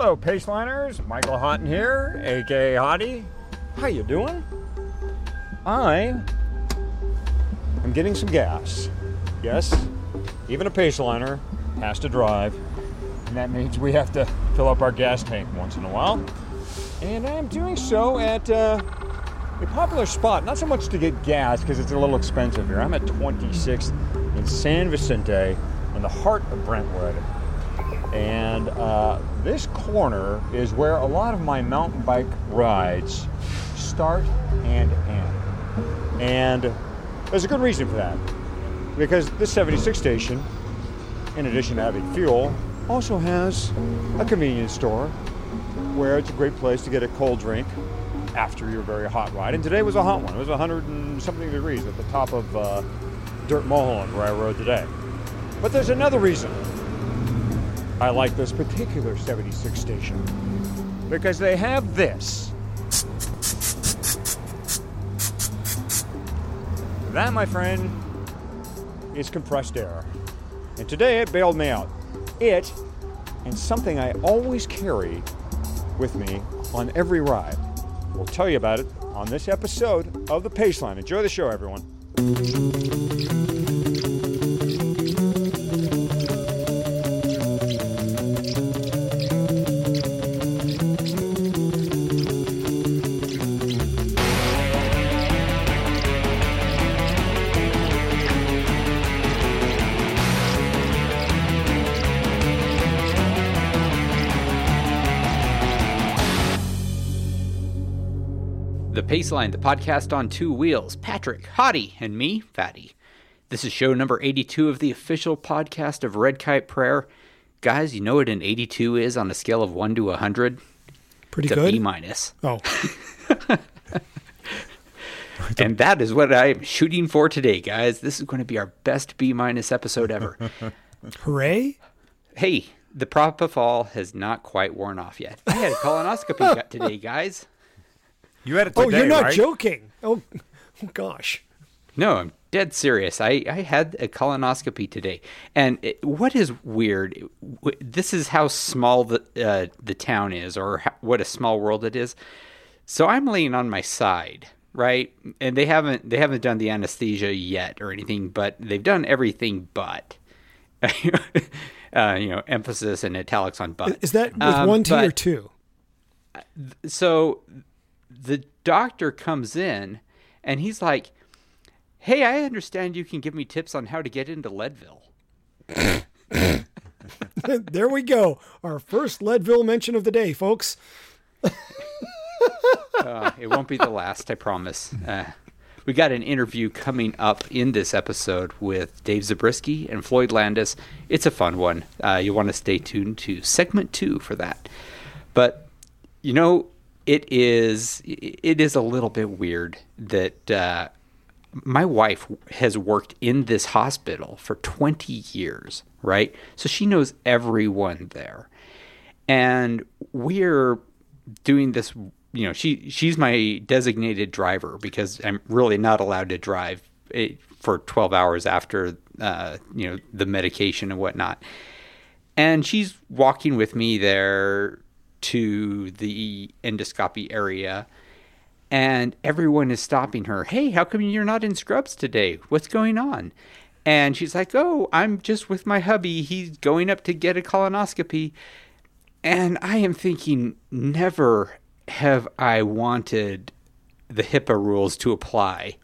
Hello, Paceliners. Michael Hotten here, aka Hottie. How you doing? I am getting some gas. Yes, even a Paceliner has to drive, and that means we have to fill up our gas tank once in a while. And I'm doing so at uh, a popular spot, not so much to get gas because it's a little expensive here. I'm at 26th in San Vicente in the heart of Brentwood. And uh, this corner is where a lot of my mountain bike rides start and end. And there's a good reason for that. Because this 76 station, in addition to having fuel, also has a convenience store where it's a great place to get a cold drink after your very hot ride. And today was a hot one. It was 100 and something degrees at the top of uh, Dirt Mulholland where I rode today. But there's another reason I like this particular 76 station because they have this. That, my friend, is compressed air. And today it bailed me out. It and something I always carry with me on every ride. We'll tell you about it on this episode of The Paceline. Enjoy the show, everyone. Paceline, the podcast on two wheels. Patrick, Hottie, and me, Fatty. This is show number 82 of the official podcast of Red Kite Prayer. Guys, you know what an 82 is on a scale of 1 to 100? Pretty It's good. B minus. oh, And that is what I am shooting for today, guys. This is going to be our best B minus episode ever. hooray! hey, the propofol has not quite worn off yet. I had a colonoscopy today, guys. You had it Oh, today, you're not right? joking. Oh, oh gosh. No, I'm dead serious. I, I had a colonoscopy today, and it, what is weird? w- This is how small the uh, the town is, or how, what a small world it is. So I'm laying on my side, right? And they haven't they haven't done the anesthesia yet or anything, but they've done everything but. uh, you know, emphasis and italics on but. Is that with Um, one T or but- two? so the doctor comes in and he's like, "Hey, I understand you can give me tips on how to get into Leadville." there we go. Our first Leadville mention of the day, folks. Uh, it won't be the last, I promise. Uh, we got an interview coming up in this episode with Dave Zabriskie and Floyd Landis. It's a fun one. Uh, you'll want to stay tuned to segment two for that. But you know, it is it is a little bit weird that uh, my wife has worked in this hospital for 20 years, right? So she knows everyone there. And we're doing this, you know, she she's my designated driver because I'm really not allowed to drive it for 12 hours after uh, you know, the medication and whatnot. And she's walking with me there to the endoscopy area and everyone is stopping her. Hey, how come you're not in scrubs today? What's going on? And she's like, Oh, I'm just with my hubby. He's going up to get a colonoscopy. And I am thinking, never have I wanted the HIPAA rules to apply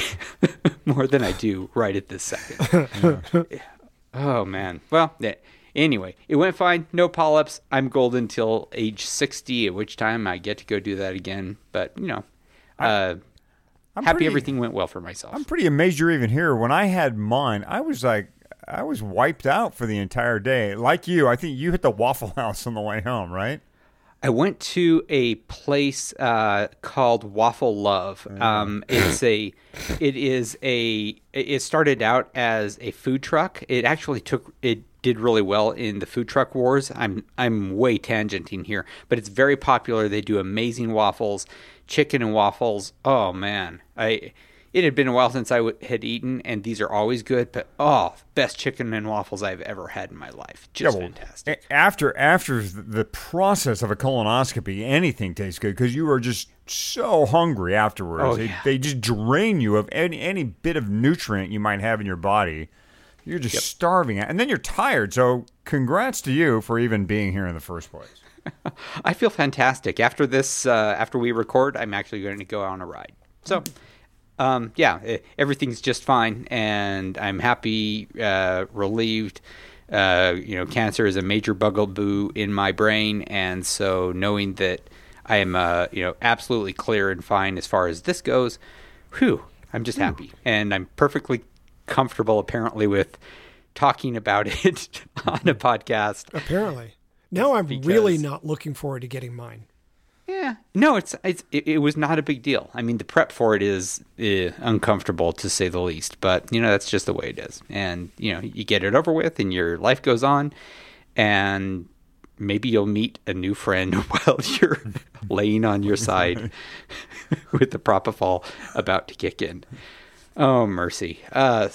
more than I do right at this second. oh, man. Well, yeah. Anyway, it went fine. No polyps. I'm golden till age 60, at which time I get to go do that again. But, you know, uh, I'm happy pretty- everything went well for myself. I'm pretty amazed you're even here. When I had mine, I was like, I was wiped out for the entire day. Like you, I think you hit the Waffle House on the way home, right? I went to a place uh, called Waffle Love. Um, it's a, it is a, it started out as a food truck. It actually took, it did really well in the food truck wars. I'm, I'm way tangenting here, but it's very popular. They do amazing waffles, chicken and waffles. Oh man, I, it had been a while since I w- had eaten, and these are always good. But oh, best chicken and waffles I've ever had in my life. Just well, fantastic. After after the process of a colonoscopy, anything tastes good because you are just so hungry afterwards. Oh, they, yeah. they just drain you of any any bit of nutrient you might have in your body. You're just starving, and then you're tired. So, congrats to you for even being here in the first place. I feel fantastic. After this, uh, after we record, I'm actually going to go on a ride. So, um, yeah, everything's just fine, and I'm happy, uh, relieved. Uh, you know, cancer is a major bugaboo in my brain, and so knowing that I am, uh, you know, absolutely clear and fine as far as this goes, whew, I'm just happy, and I'm perfectly comfortable, apparently, with talking about it on a podcast. Apparently. Now I'm really not looking forward to getting mine. Yeah, no, it's it's it, it was not a big deal. I mean, the prep for it is uh, uncomfortable to say the least, but you know that's just the way it is. And you know, you get it over with, and your life goes on, and maybe you'll meet a new friend while you're laying on your side with the propofol about to kick in. Oh mercy! Uh,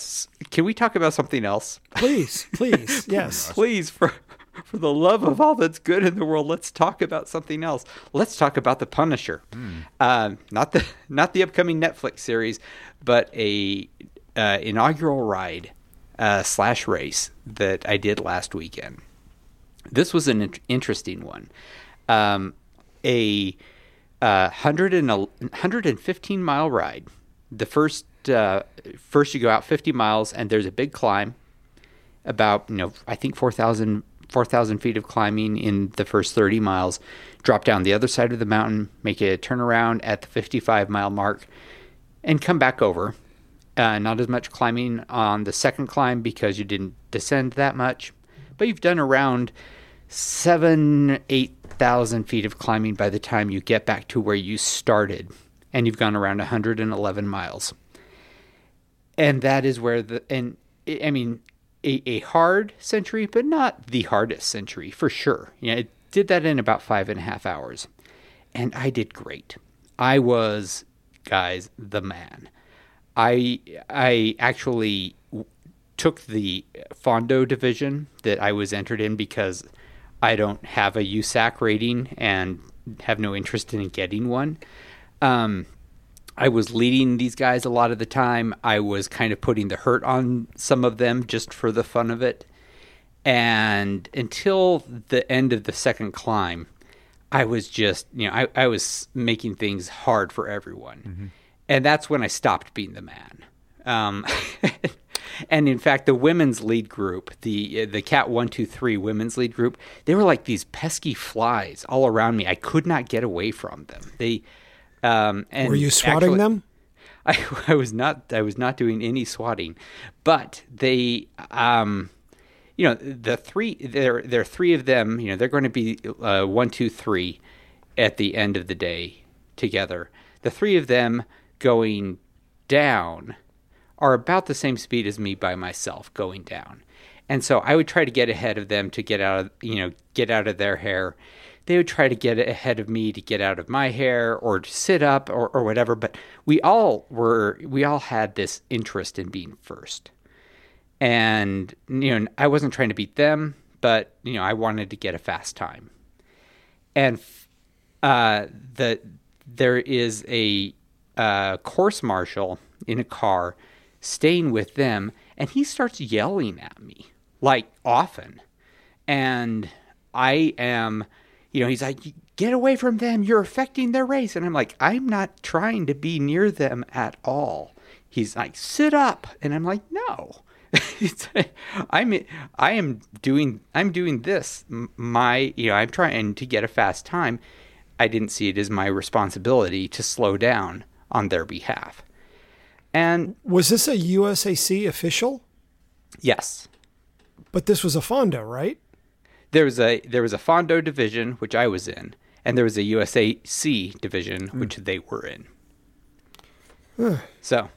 can we talk about something else? Please, please, yes. please for for the love of all that's good in the world let's talk about something else let's talk about the punisher uh, not the not the upcoming netflix series but a uh, inaugural ride uh, slash race that i did last weekend this was an int- interesting one um, a uh, 100 and a- 115 mile ride the first uh, first you go out 50 miles and there's a big climb about you know I think 4,000 4,000 feet of climbing in the first 30 miles, drop down the other side of the mountain, make a turnaround at the 55 mile mark, and come back over. Uh, not as much climbing on the second climb because you didn't descend that much, but you've done around seven, eight thousand feet of climbing by the time you get back to where you started, and you've gone around 111 miles and that is where the and I mean a, a hard century, but not the hardest century for sure. It did that in about five and a half hours, and I did great. I was, guys, the man. I I actually took the Fondo division that I was entered in because I don't have a USAC rating and have no interest in getting one. Um, I was leading these guys a lot of the time. I was kind of putting the hurt on some of them just for the fun of it. And until the end of the second climb, I was just, you know, I, I was making things hard for everyone. And that's when I stopped being the man. Um, and in fact, the women's lead group, the the Cat One Two Three women's lead group, they were like these pesky flies all around me. I could not get away from them. They um, and Were you swatting actually- them? I, I was not I was not doing any swatting, but they um, you know the three there there are three of them you know they're going to be uh, one two three at the end of the day together. The three of them going down are about the same speed as me by myself going down. And so I would try to get ahead of them to get out of you know get out of their hair. They would try to get ahead of me to get out of my hair or to sit up or, or whatever. But we all were we all had this interest in being first. And you know I wasn't trying to beat them, but you know I wanted to get a fast time. And uh, the there is a uh, course marshal in a car staying with them, and he starts yelling at me like often, and I am, you know, he's like, "Get away from them! You're affecting their race," and I'm like, "I'm not trying to be near them at all." He's like, "Sit up," and I'm like, "No." It's- I'm I am doing I'm doing this my you know I'm trying to get a fast time. I didn't see it as my responsibility to slow down on their behalf. And Was this a USAC official? yes, But this was a Fondo, right? There was a there was a Fondo division which I was in, and there was a USAC division hmm. which they were in. so,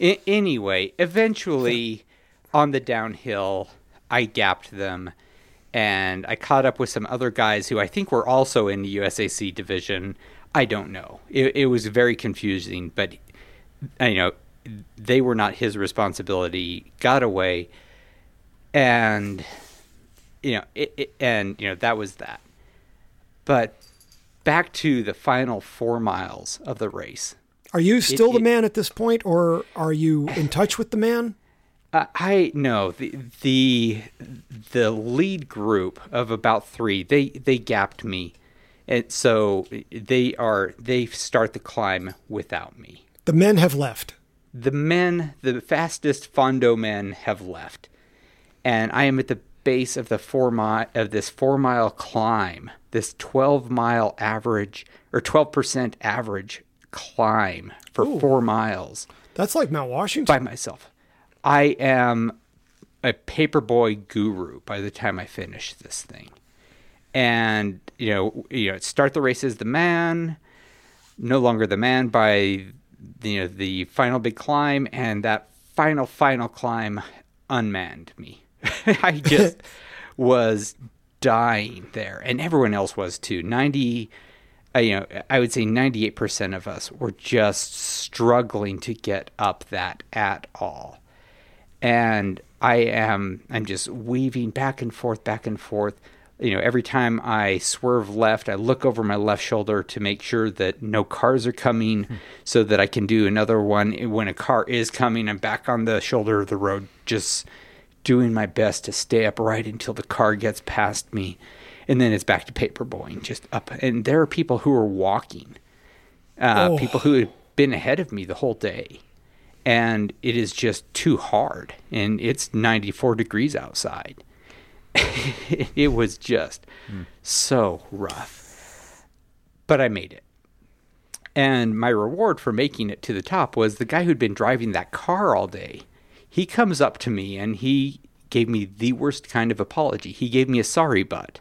I- anyway, eventually on the downhill, I gapped them, and I caught up with some other guys who I think were also in the USAC division. I don't know. It, it was very confusing, but you know, they were not his responsibility. Got away, and you know, it, it, and you know that was that. But back to the final four miles of the race. Are you still it- the man at this point, or are you in touch with the man? Uh, I no the the the lead group of about three they they gapped me, and so they are they start the climb without me. The men have left. The men, the fastest Fondo men, have left, and I am at the base of the four mile of this four mile climb, this twelve mile average or twelve percent average climb for four miles That's like Mount Washington. by myself. I am a paperboy guru by the time I finish this thing. And you know, you know, start the race as the man, no longer the man by you know the final big climb, and that final final climb unmanned me. I just was dying there, and everyone else was too. Ninety, uh, you know, I would say ninety-eight percent of us were just struggling to get up that at all and I am I'm just weaving back and forth, back and forth. You know, every time I swerve left, I look over my left shoulder to make sure that no cars are coming, so that I can do another one when a car is coming. I'm back on the shoulder of the road, just doing my best to stay upright until the car gets past me, and then it's back to paperboying, just up. And there are people who are walking, uh, Oh. people who have been ahead of me the whole day and it is just too hard and it's 94 degrees outside it was just so rough but i made it and my reward for making it to the top was the guy who'd been driving that car all day he comes up to me and he gave me the worst kind of apology. He gave me a sorry butt.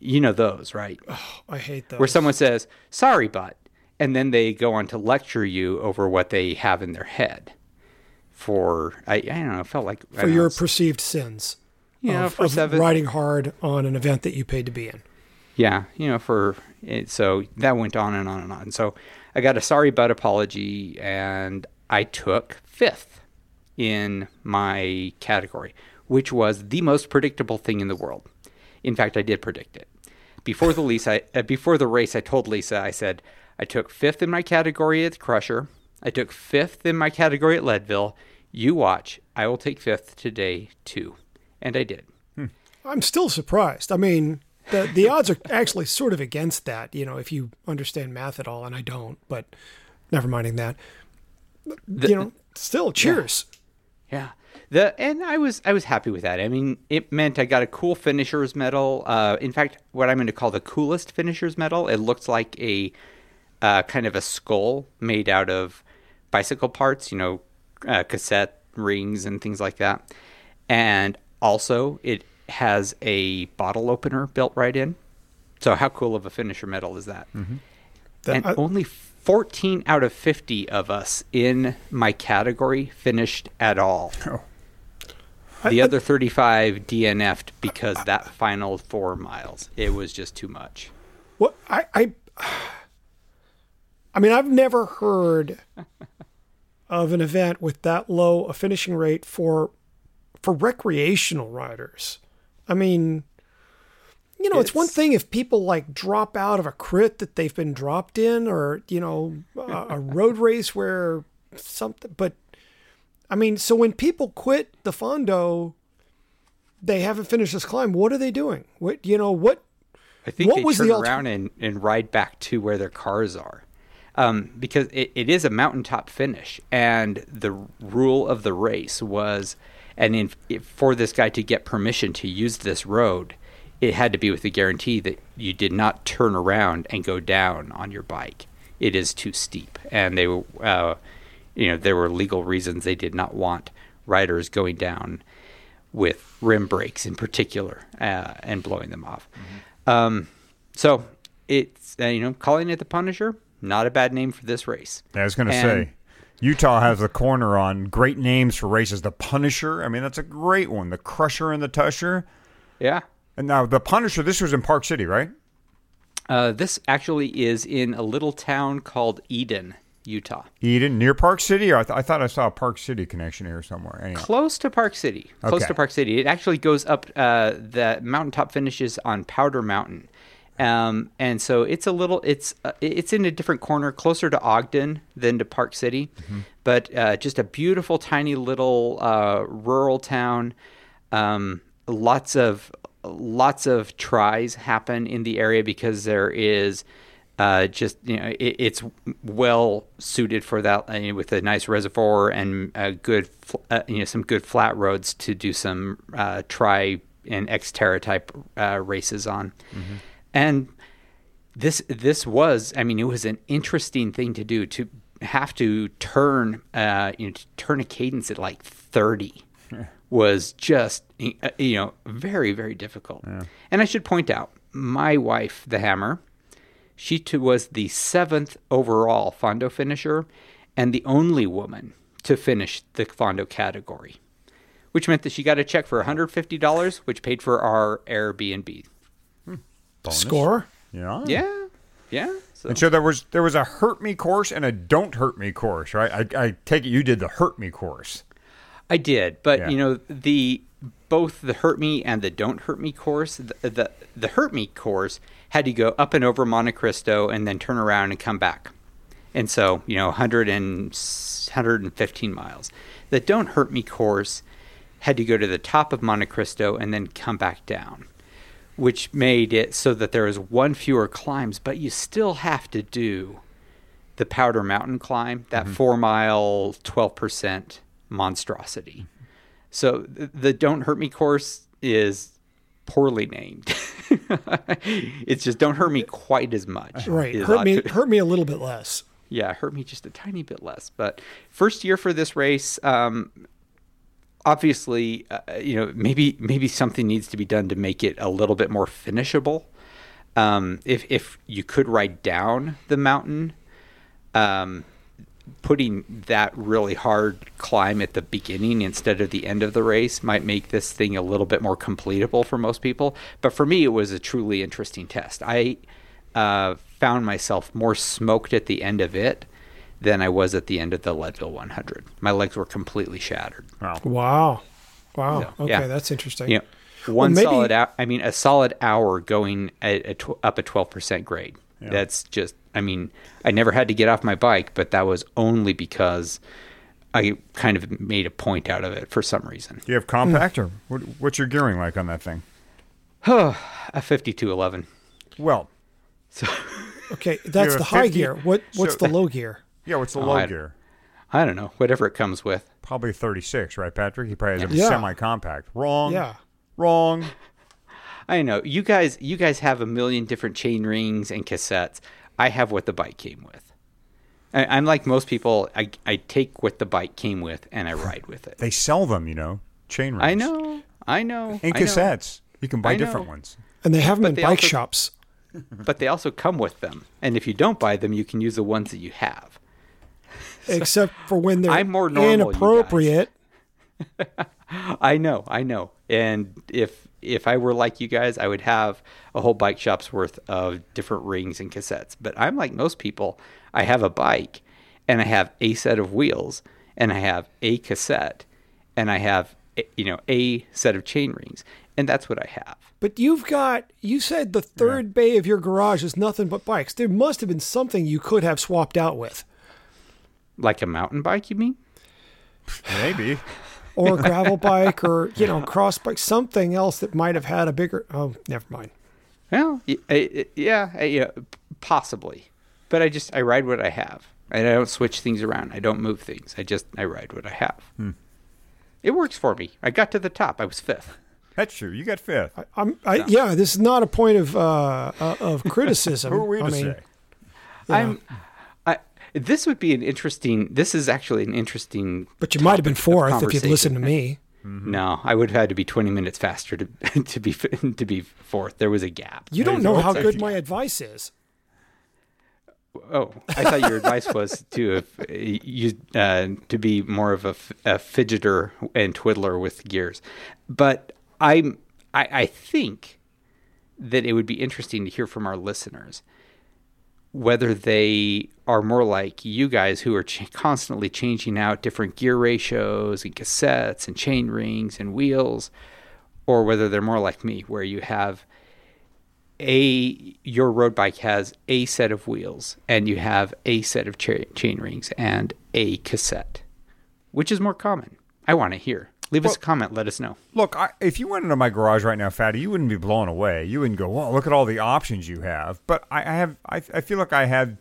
You know those right? Oh, I hate those. where someone says sorry but and then they go on to lecture you over what they have in their head for i, I don't know it felt like for don't know, your perceived sins you know, of, for of seven riding hard on an event that you paid to be in. yeah you know for it, so that went on and on and on. So i got a sorry but apology and i took fifth in my category which was the most predictable thing in the world in fact i did predict it before the lease I, uh, before the race i told lisa i said i took fifth in my category at the crusher i took fifth in my category at leadville you watch i will take fifth today too and i did I'm still surprised. I mean, the the odds are actually sort of against that, you know, if you understand math at all, and I don't. But never minding that. you know, still, cheers. Yeah. The and I was I was happy with that. I mean, it meant I got a cool finishers medal. Uh, in fact, what I'm going to call the coolest finishers medal. It looks like a uh, kind of a skull made out of bicycle parts. You know, uh, cassette rings and things like that. And also, it has a bottle opener built right in. So, how cool of a finisher medal is that? That- and I- only 14 out of 50 of us in my category finished at all. Oh. The other 35 DNF'd because that final four miles, it was just too much. What I I I mean, I've never heard of an event with that low a finishing rate for for recreational riders. I mean, you know, it's, one thing if people like drop out of a crit that they've been dropped in, or you know, a, a road race where something. But I mean, so when people quit the fondo, they haven't finished this climb. What are they doing? What you know? What I think What they was turn the around and, and ride back to where their cars are. Um, because it, it is a mountaintop finish, and the rule of the race was, and in, if, for this guy to get permission to use this road, it had to be with the guarantee that you did not turn around and go down on your bike. It is too steep, and they were, uh, you know, there were legal reasons they did not want riders going down with rim brakes in particular uh, and blowing them off. Um, so it's uh, you know calling it the Punisher, not a bad name for this race. I was going to say, Utah has the corner on great names for races. The Punisher, I mean, that's a great one. The Crusher and the Tushar. Yeah. And now the Punisher, this was in Park City, right? Uh, this actually is in a little town called Eden Utah. Eden near Park City, or I, th- I thought I saw a Park City connection here somewhere. Anyway, Close to Park City. Close Okay. to Park City. It actually goes up. Uh, the mountaintop finishes on Powder Mountain, um, and so it's a little. It's uh, it's in a different corner, closer to Ogden than to Park City, but uh, just a beautiful, tiny little uh, rural town. Um, lots of lots of tries happen in the area because there is uh, just you know it, it's well suited for that uh, with a nice reservoir and a good fl- uh, you know some good flat roads to do some uh, tri and Xterra type uh, races on, and this this was I mean it was an interesting thing to do to have to turn uh, you know to turn a cadence at like thirty was just uh, you know very very difficult. And I should point out my wife the hammer she too was the seventh overall Fondo finisher and the only woman to finish the Fondo category, which meant that she got a check for $150, which paid for our Airbnb. bonus. Score. Yeah. Yeah, yeah. So, And so there was there was a hurt me course and a don't hurt me course, right? I, I take it you did the hurt me course. I did, but Yeah. you know the both the hurt me and the don't hurt me course. The, the the hurt me course had to go up and over Monte Cristo and then turn around and come back, and so you know 100 and 115 miles. The don't hurt me course had to go to the top of Monte Cristo and then come back down, which made it so that there was one fewer climbs, but you still have to do the Powder Mountain climb, that mm-hmm. four mile, 12% monstrosity. So th- the Don't Hurt Me course is poorly named. it's just Don't Hurt Me quite as much. Right. Hurt me. to- Hurt me a little bit less. yeah, hurt me just a tiny bit less. But first year for this race, um, obviously, uh, you know, maybe maybe something needs to be done to make it a little bit more finishable. Um, if if you could ride down the mountain, um, putting that really hard climb at the beginning instead of the end of the race might make this thing a little bit more completable for most people. But for me, it was a truly interesting test. I uh, found myself more smoked at the end of it than I was at the end of the Leadville 100. My legs were completely shattered. Wow. Wow. Wow. So, okay, yeah. that's interesting. You know, one maybe- solid hour. I mean, a solid hour going at a tw- up a twelve percent grade. That's just. I mean, I never had to get off my bike, but that was only because I kind of made a point out of it for some reason. Do you have compact or what, what's your gearing like on that thing? a fifty-two eleven. Well, Okay, that's have the high 50 gear. What what's so- the low gear? yeah, what's the Oh, low I- gear? I don't know, whatever it comes with. Probably 36, right, Patrick? He probably has a Yeah. semi-compact. Wrong. Yeah. Wrong. I know you guys. You guys have a million different chain rings and cassettes. I have what the bike came with. I, I'm like most people. I I take what the bike came with and I ride with it. They sell them, you know, chain rings. I know. I know. And I know. cassettes. You can buy different ones. And they have them But in bike also- shops. but they also come with them. And if you don't buy them, you can use the ones that you have. except for when they're I'm more normal, inappropriate. I know, I know. And if if I were like you guys, I would have a whole bike shop's worth of different rings and cassettes. But I'm like most people. I have a bike, and I have a set of wheels, and I have a cassette, and I have a- you know a set of chain rings, and that's what I have. But you've got you said the third bay of your garage is nothing but bikes. There must have been something you could have swapped out with. Like a mountain bike, you mean? Maybe. Or a gravel bike or, you know, cross bike, something else that might have had a bigger oh, never mind. Well, y- I- I- yeah, yeah, possibly. But I just I ride what I have, and I don't switch things around. I don't move things. I just I ride what I have. Hmm. It works for me. I got to the top. I was fifth. That's true. You got fifth. I'm I, yeah, this is not a point of uh, uh of criticism. Who are we to I mean, say? I'm. This would be an interesting. This is actually an interesting. but you might have been fourth if you'd listened to me. No, I would have had to be twenty minutes faster to to be to be fourth. There was a gap. You don't know how good my advice is. Oh, I thought your advice was to uh, you uh, to be more of a, f- a fidgeter and twiddler with gears, but I'm I, I think that it would be interesting to hear from our listeners. Whether they are more like you guys who are ch- constantly changing out different gear ratios and cassettes and chain rings and wheels, or whether they're more like me, where you have a your road bike has a set of wheels and you have a set of cha- chain rings and a cassette. Which is more common? I want to hear. Leave us a comment. Let us know. Look, I, if you went into my garage right now, Fatty, you wouldn't be blown away. You wouldn't go, "Well, look at all the options you have." But I, I have, I, I feel like I have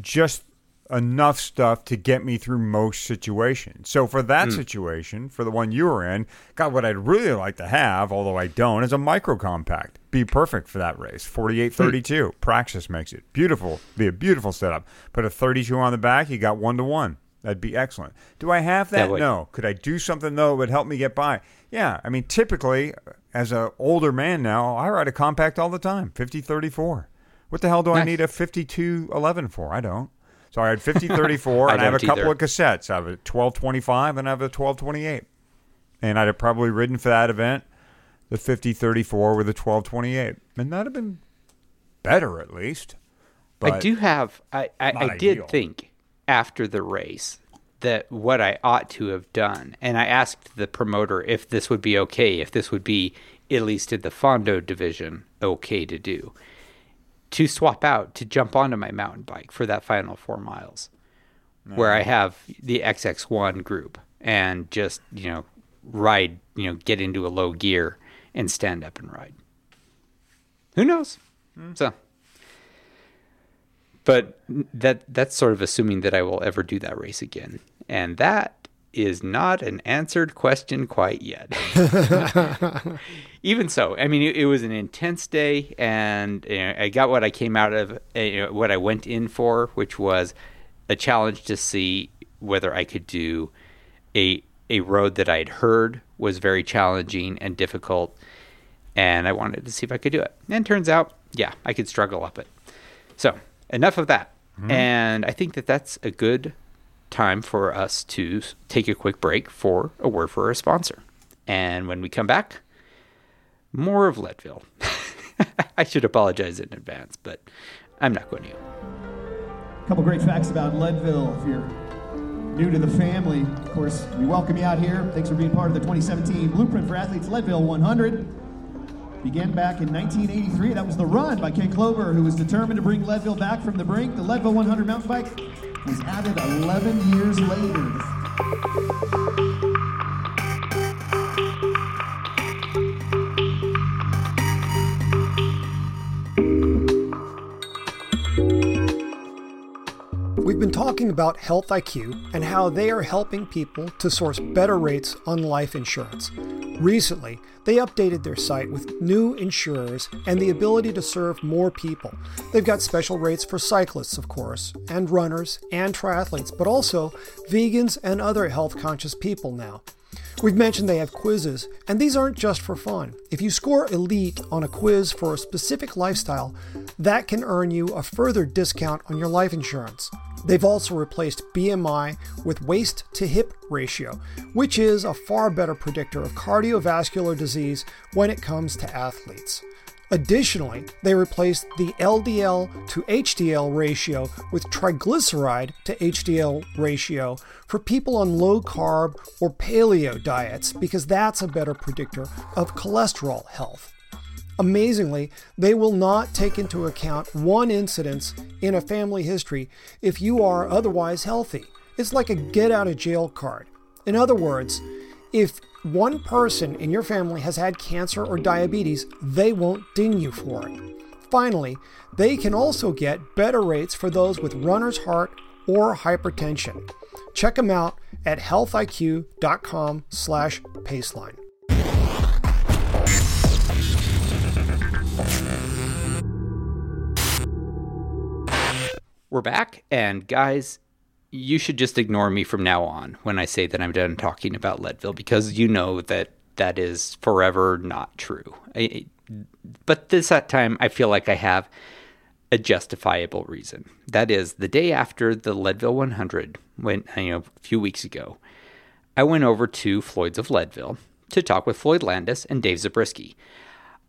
just enough stuff to get me through most situations. So for that hmm. situation, for the one you were in, God, what I'd really like to have, although I don't, is a micro compact. Be perfect for that race. 4832. Hmm. Praxis makes it. Beautiful. Be a beautiful setup. Put a 32 on the back, you got one to one. That'd be excellent. Do I have that? That no. Could I do something though that would help me get by? Yeah. I mean, typically, as an older man now, I ride a compact all the time. 5034. What the hell do I need a 5211 for? I don't. So I had 5034 I and I have a couple either. of cassettes. I have a 1225 and I have a 1228. And I'd have probably ridden for that event the 5034 with a 1228. And that'd have been better at least. I do have. I, I, I did ideal. think after the race that what I ought to have done, and I asked the promoter if this would be okay, if this would be at least in the Fondo division okay to do, to swap out to jump onto my mountain bike for that final four miles, where I have the XX1 group and just you know ride, you know, get into a low gear and stand up and ride. Who knows? Hmm. So but that that's sort of assuming that I will ever do that race again, and that is not an answered question quite yet. Even so, I mean, it, it was an intense day, and you know, I got what I came out of, uh, you know, what I went in for, which was a challenge to see whether I could do a a road that I'd heard was very challenging and difficult, and I wanted to see if I could do it. And turns out, yeah, I could struggle up it. So enough of that. Mm-hmm. And I think that that's a good time for us to take a quick break for a word for our sponsor. And when we come back, more of Leadville. I should apologize in advance, but I'm not going to. A couple great facts about Leadville. If you're new to the family, of course, we welcome you out here. Thanks for being part of the 2017 Blueprint for Athletes Leadville 100. Began back in 1983. That was the run by Ken Chlouber, who was determined to bring Leadville back from the brink. The Leadville 100 mountain bike was added 11 years later. We've been talking about Health IQ and how they are helping people to source better rates on life insurance. Recently, they updated their site with new insurers and the ability to serve more people. They've got special rates for cyclists, of course, and runners and triathletes, but also vegans and other health conscious people now. We've mentioned they have quizzes, and these aren't just for fun. If you score elite on a quiz for a specific lifestyle, that can earn you a further discount on your life insurance. They've also replaced BMI with waist to hip ratio, which is a far better predictor of cardiovascular disease when it comes to athletes. Additionally, they replaced the LDL to HDL ratio with triglyceride to HDL ratio for people on low carb or paleo diets because that's a better predictor of cholesterol health. Amazingly, they will not take into account one incidence in a family history if you are otherwise healthy. It's like a get out of jail card. In other words, if one person in your family has had cancer or diabetes, they won't ding you for it. Finally, they can also get better rates for those with runner's heart or hypertension. Check them out at healthiq.com slash paceline. We're back, and guys, you should just ignore me from now on when I say that I'm done talking about Leadville because you know that that is forever not true. I, but this time, I feel like I have a justifiable reason. That is, the day after the Leadville 100, when you know a few weeks ago, I went over to Floyd's of Leadville to talk with Floyd Landis and Dave Zabriskie.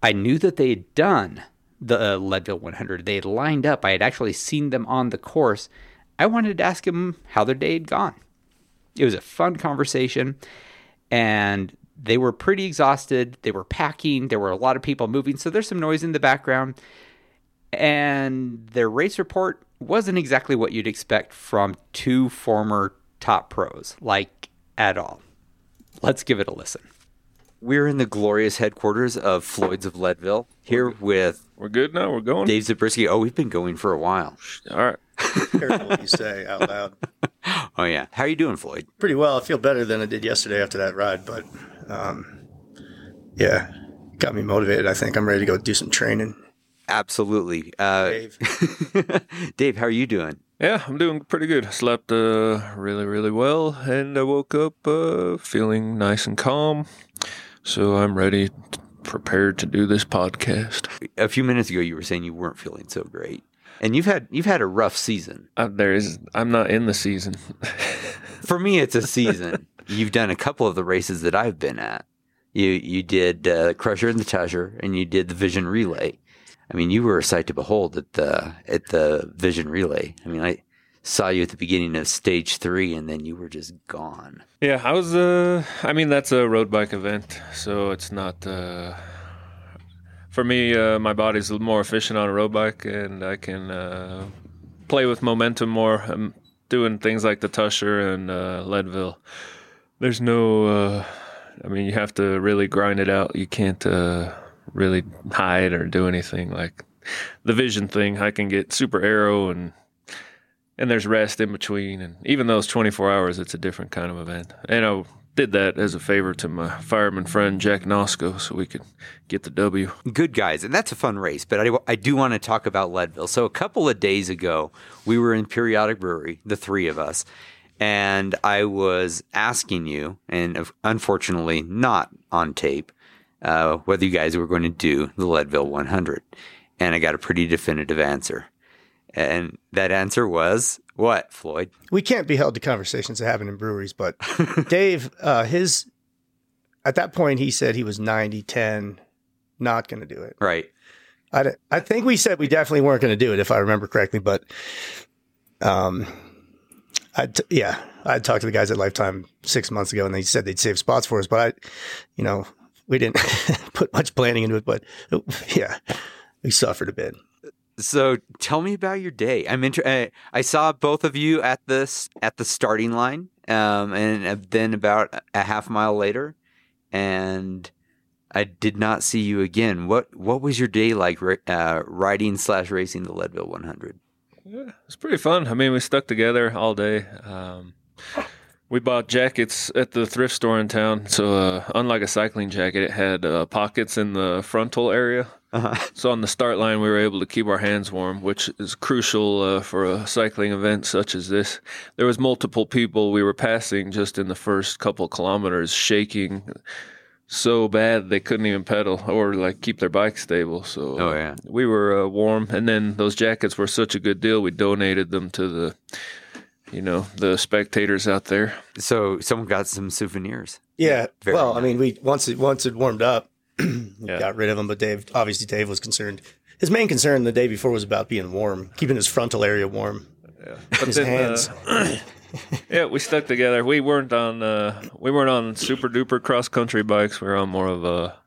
I knew that they had done the uh, Leadville 100. They had lined up. I had actually seen them on the course. I wanted to ask them how their day had gone. It was a fun conversation, and they were pretty exhausted. They were packing. There were a lot of people moving, so there's some noise in the background. And their race report wasn't exactly what you'd expect from two former top pros, like at all. Let's give it a listen. We're in the glorious headquarters of Floyd's of Leadville here with We're good now. We're going. Dave Zabriskie. Oh, we've been going for a while. All right. Careful what you say out loud. Oh yeah. How are you doing, Floyd? Pretty well. I feel better than I did yesterday after that ride, but um, yeah, got me motivated. I think I'm ready to go do some training. Absolutely. Uh, Dave, Dave, how are you doing? Yeah, I'm doing pretty good. I slept uh, really, really well, and I woke up uh, feeling nice and calm. So I'm ready, prepared to do this podcast. A few minutes ago, you were saying you weren't feeling so great, and you've had you've had a rough season. Uh, there is. I'm not in the season. For me, it's a season. You've done a couple of the races that I've been at. You you did uh, Crusher and the Tushar, and you did the Vision Relay. I mean, you were a sight to behold at the at the Vision Relay. I mean, I saw you at the beginning of stage three, and then you were just gone. yeah, I was. Uh, I mean, that's a road bike event, so it's not. Uh, for me, uh, my body's more efficient on a road bike, and I can uh, play with momentum more. I'm doing things like the Tushar and uh, Leadville. There's no. Uh, I mean, you have to really grind it out. You can't uh, really hide or do anything like the vision thing. I can get super aero and and there's rest in between. And even those 24 hours, it's a different kind of event. And I did that as a favor to my fireman friend Jack Nosco, so we could get the W. good guys, and that's a fun race. But I, I do want to talk about Leadville. So a couple of days ago, we were in Periodic Brewery, the three of us, and I was asking you, and unfortunately not on tape, uh, whether you guys were going to do the Leadville 100, and I got a pretty definitive answer, and that answer was what, Floyd? we can't be held to conversations that happen in breweries, but Dave, uh, his at that point he said he was 90 10, not going to do it. Right. I, I think we said we definitely weren't going to do it if I remember correctly, but um, I t- yeah, I talked to the guys at Lifetime six months ago, and they said they'd save spots for us, but I, you know, we didn't put much planning into it, but yeah, we suffered a bit. So tell me about your day. I'm inter- uh, I saw both of you at this at the starting line, um, and then about a half mile later, and I did not see you again. What What was your day like, uh, riding slash racing the Leadville 100? It's pretty fun. I mean, we stuck together all day. Um, we bought jackets at the thrift store in town. So, uh, unlike a cycling jacket, it had uh, pockets in the frontal area. Uh-huh. So, on the start line, we were able to keep our hands warm, which is crucial uh, for a cycling event such as this. There was multiple people we were passing just in the first couple kilometers, shaking so bad they couldn't even pedal or like keep their bike stable. So, Oh, yeah. we were uh, warm, and then those jackets were such a good deal. We donated them to the, you know, the spectators out there. So someone got some souvenirs. Yeah. Very well, I mean, we once it once it warmed up, we Yeah. got rid of him, But Dave, obviously, Dave was concerned. His main concern the day before was about being warm, keeping his frontal area warm. But His then, hands. uh, yeah, we stuck together. We weren't on uh, we weren't on super duper cross country bikes. We were on more of a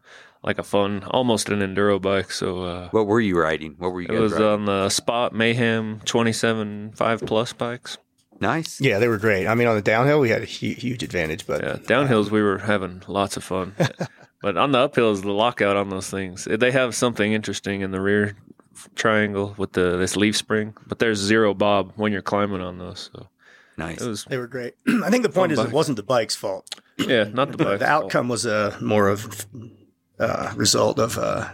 like a fun, almost an enduro bike. So uh, What were you riding? What were you it was riding? on the Spot Mayhem twenty seven five plus bikes. nice. Yeah, they were great. I mean, on the downhill, we had a hu- huge advantage. But Yeah, downhills we were having lots of fun, but on the uphill is the lockout on those things, they have something interesting in the rear triangle with the this leaf spring, but there's zero bob when you're climbing on those. So Nice. was they were great. I think the point is, bike. it wasn't the bike's fault. yeah, not the bike. The outcome was a more of uh, result of uh,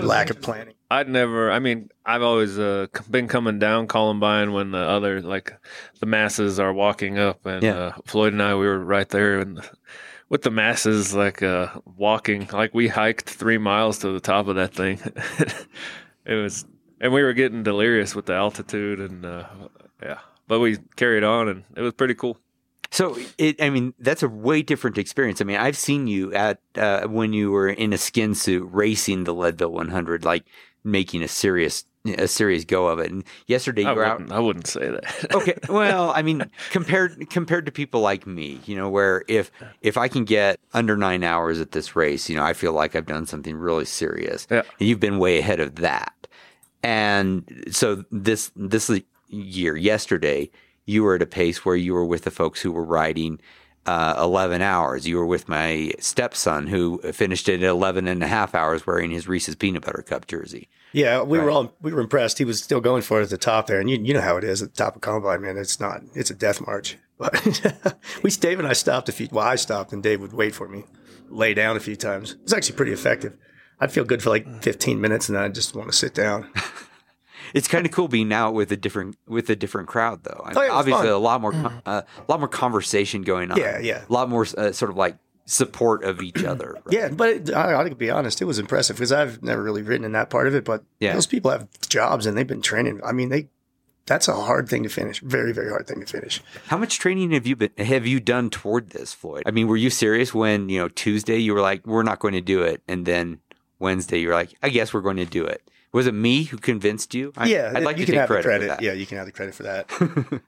lack of planning. I'd never. I mean, I've always uh, been coming down Columbine when the other like the masses are walking up, and Yeah. uh, Floyd and I we were right there and with the masses like uh, walking. Like we hiked three miles to the top of that thing. it was, and we were getting delirious with the altitude, and uh, yeah, but we carried on, and it was pretty cool. So it, I mean, that's a way different experience. I mean, I've seen you at uh, when you were in a skin suit racing the Leadville 100, like making a serious a serious go of it. And yesterday you I were out. wouldn't, I wouldn't say that. okay well i mean compared compared to people like me you know where if if i can get under nine hours at this race you know i feel like i've done something really serious Yeah. and you've been way ahead of that and so this this year yesterday you were at a pace where you were with the folks who were riding uh, 11 hours. You were with my stepson who finished it at 11 and a half hours wearing his Reese's Peanut Butter Cup jersey. Yeah, we were all we were impressed. He was still going for it at the top there, and you you know how it is at the top of Columbine, man. It's not it's a death march. But we Dave and I stopped a few. Well, I stopped, and Dave would wait for me, lay down a few times. It was actually pretty effective. I'd feel good for like 15 minutes, and then I just want to sit down. It's kind of cool being out with a different with a different crowd, though. I mean, Oh, yeah, obviously, fun. a lot more con- uh, a lot more conversation going on. Yeah, yeah. a lot more uh, sort of like support of each other. right? Yeah, but it, I, I gotta be honest, it was impressive because I've never really written in that part of it. But Yeah. those people have jobs and they've been training. I mean, they that's a hard thing to finish. Very, very hard thing to finish. How much training have you been have you done toward this, Floyd? I mean, were you serious when you know Tuesday you were like, "We're not going to do it," and then Wednesday you're like, "I guess we're going to do it." Was it me who convinced you? I, yeah, I'd like you to can take have credit, credit. for that. Yeah, you can have the credit for that.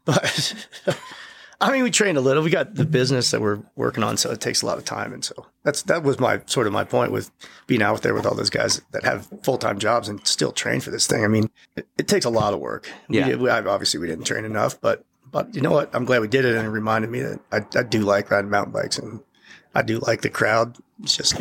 but I mean, we trained a little. We got the business that we're working on, so it takes a lot of time. And so that's that was my sort of my point with being out there with all those guys that have full time jobs and still train for this thing. I mean, it, it takes a lot of work. Yeah. we, we, obviously we didn't train enough, but but you know what? I'm glad we did it, and it reminded me that I, I do like riding mountain bikes, and I do like the crowd. It's just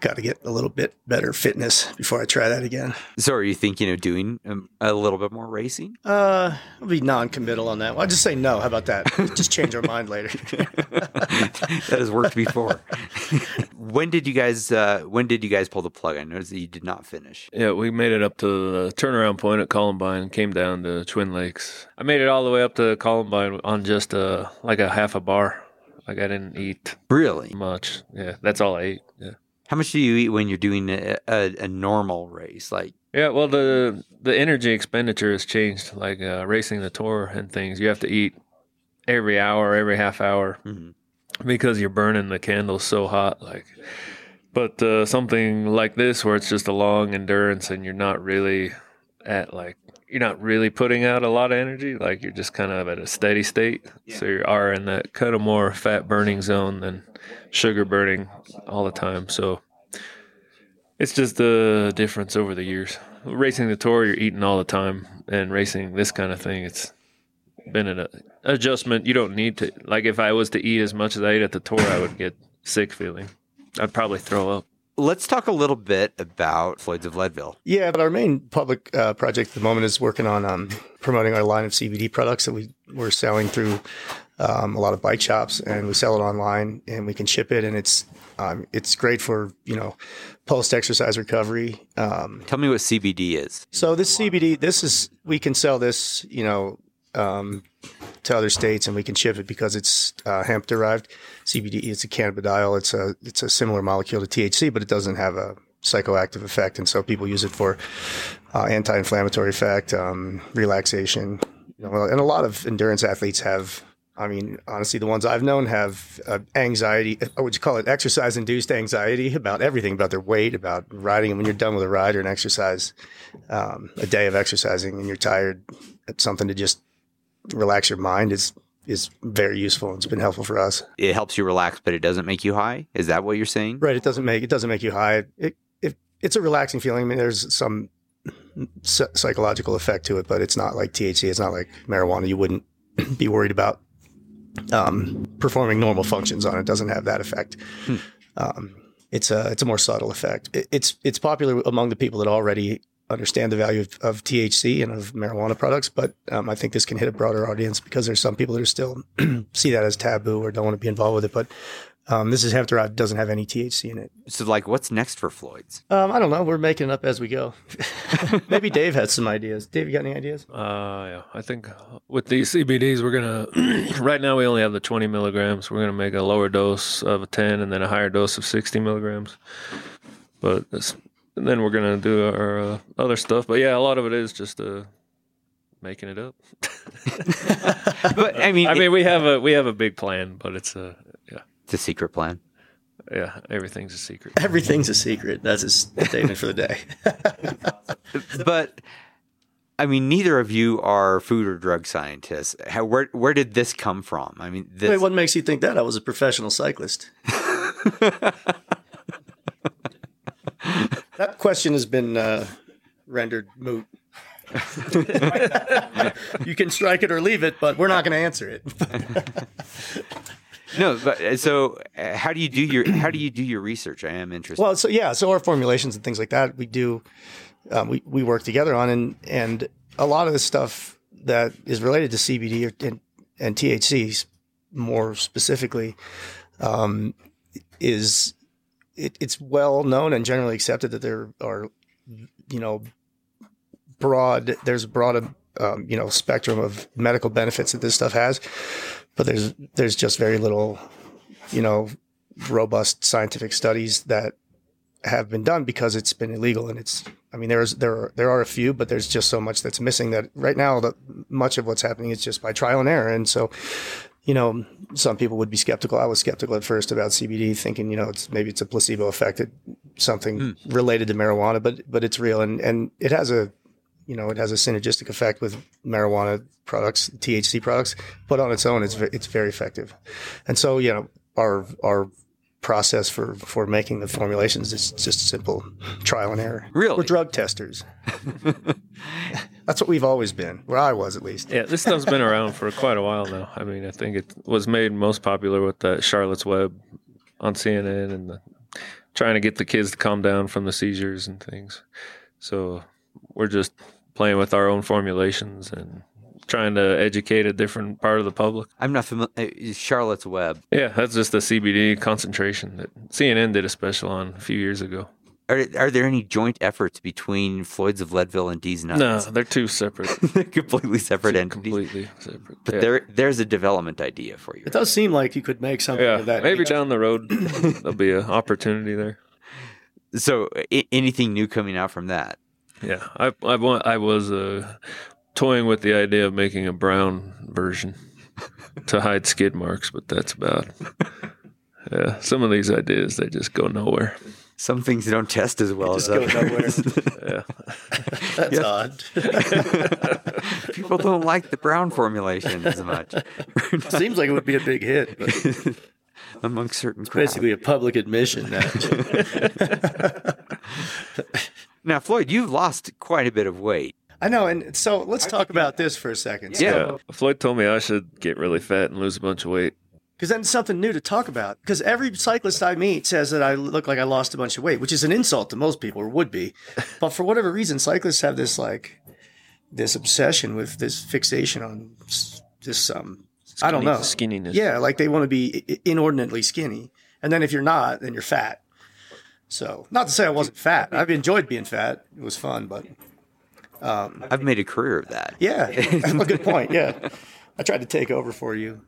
got to get a little bit better fitness before I try that again. So, are you thinking of doing um, a little bit more racing? Uh, I'll be non-committal on that. Well, I'll just say no. How about that? just change our mind later. that has worked before. when did you guys? Uh, when did you guys pull the plug? I noticed that you did not finish. Yeah, we made it up to the turnaround point at Columbine came down to Twin Lakes. I made it all the way up to Columbine on just a like a half a bar. Like I didn't eat Really? much. Yeah, that's all I ate. Yeah. How much do you eat when you're doing a, a, a normal race? Like, Yeah, well the the energy expenditure has changed. Like uh, racing the tour and things, you have to eat every hour, every half hour, Mhm. because you're burning the candles so hot. Like, but uh, something like this, where it's just a long endurance and you're not really at like you're not really putting out a lot of energy. Like you're just kind of at a steady state. So you are in that kind of more fat burning zone than sugar burning all the time. So it's just the difference over the years. Racing the tour, you're eating all the time, and racing this kind of thing, it's been an uh, adjustment. You don't need to. Like if I was to eat as much as I ate at the tour, I would get sick feeling. I'd probably throw up. Let's talk a little bit about Floyd's of Leadville. yeah, but our main public uh, project at the moment is working on um, promoting our line of CBD products that we we're selling through um, a lot of bike shops, and we sell it online, and we can ship it, and it's um, it's great for you know post exercise recovery. Um, Tell me what CBD is. So this CBD, this is we can sell this, you know, um, to other states, and we can ship it because it's uh, hemp derived. CBD, it's a cannabidiol. It's a it's a similar molecule to THC, but it doesn't have a psychoactive effect, and so people use it for uh, anti-inflammatory effect, um, relaxation. You know, and a lot of endurance athletes have. I mean, honestly, the ones I've known have uh, anxiety. I would you call it exercise-induced anxiety about everything, about their weight, about riding. And when you're done with a ride or an exercise, um, a day of exercising, and you're tired, it's something to just relax your mind is is very useful. It's been helpful for us. It helps you relax, but it doesn't make you high. Is that what you're saying? Right. It doesn't make it doesn't make you high. It, it it's a relaxing feeling. I mean, there's some psy- psychological effect to it, but it's not like THC. It's not like marijuana. You wouldn't be worried about um, performing normal functions on it. Doesn't have that effect. Um, it's a it's a more subtle effect. It, it's it's popular among the people that already understand the value of, of THC and of marijuana products, but um, I think this can hit a broader audience because there's some people that are still see that as taboo or don't want to be involved with it. But um, this is hemp derived, doesn't have any THC in it. So, like, what's next for Floyd's? Um, I don't know. We're making it up as we go. Maybe Dave has some ideas. Dave, you got any ideas? Uh, yeah, I think with these CBDs, we're gonna. right now, we only have the 20 milligrams. We're gonna make a lower dose of a 10, and then a higher dose of 60 milligrams. But this, and then we're gonna do our uh, other stuff. But yeah, a lot of it is just to making it up. But I mean, I it- mean, we have a we have a big plan, but it's a yeah it's a secret plan. yeah everything's a secret. Everything's a secret. That's his statement for the day. But I mean, neither of you are food or drug scientists. How, where where did this come from? I mean, this, Wait, what makes you think that? I was a professional cyclist. That question has been uh, rendered moot. you can strike it or leave it, but we're not going to answer it. no. But uh, so, uh, how do you do your how do you do your research? I am interested. Well, so yeah, so our formulations and things like that we do, um, we we work together on, and and a lot of the stuff that is related to CBD or, and and THCs more specifically, um, is it, it's well known and generally accepted that there are, you know, broad. There's a broad, um, you know, spectrum of medical benefits that this stuff has, but there's there's just very little, you know, robust scientific studies that have been done because it's been illegal and it's I mean there's there are, there are a few but there's just so much that's missing that right now the much of what's happening is just by trial and error and so you know some people would be skeptical I was skeptical at first about CBD thinking you know it's maybe it's a placebo effect it, something hmm. related to marijuana but but it's real and and it has a you know it has a synergistic effect with marijuana products THC products but on its own it's it's very effective and so you know our our process for for making the formulations is just simple trial and error. Really? we're drug testers. That's what we've always been, where I was at least. Yeah, this stuff's been around for quite a while now. I mean, I think it was made most popular with that Charlotte's Web on CNN and the, trying to get the kids to calm down from the seizures and things. So we're just playing with our own formulations and trying to educate a different part of the public. I'm not familiar. Eh, Charlotte's Web. Yeah, that's just the CBD concentration that CNN did a special on a few years ago. Are are there any joint efforts between Floyd's of Leadville and DZ Nuts? No, they're two separate, they're completely separate entities. completely separate. But yeah. there there's a development idea for you. It does seem like you could make something yeah, of that. maybe nature. down the road there'll be an opportunity there. So, I- anything new coming out from that? Yeah, I I, wa- I was uh, toying with the idea of making a brown version to hide skid marks, but that's about. Yeah, some of these ideas they just go nowhere. Some things don't test as well as go others. nowhere. Yeah, That's odd. People don't like the brown formulation as much Seems like it would be a big hit. But among certain crowds. basically, a public admission that Now, Floyd, you've lost quite a bit of weight. I know. And so let's talk about this for a second. Yeah. yeah. Floyd told me I should get really fat and lose a bunch of weight. Because then it's something new to talk about. Because every cyclist I meet says that I look like I lost a bunch of weight, which is an insult to most people, or would be. But for whatever reason, cyclists have this like this obsession with this fixation on this um I don't know Skinniness. Yeah, like they want to be inordinately skinny, and then if you're not, then you're fat. So not to say I wasn't fat. I've enjoyed being fat. It was fun, but um, I've made a career of that. yeah, a good point. Yeah, I tried to take over for you,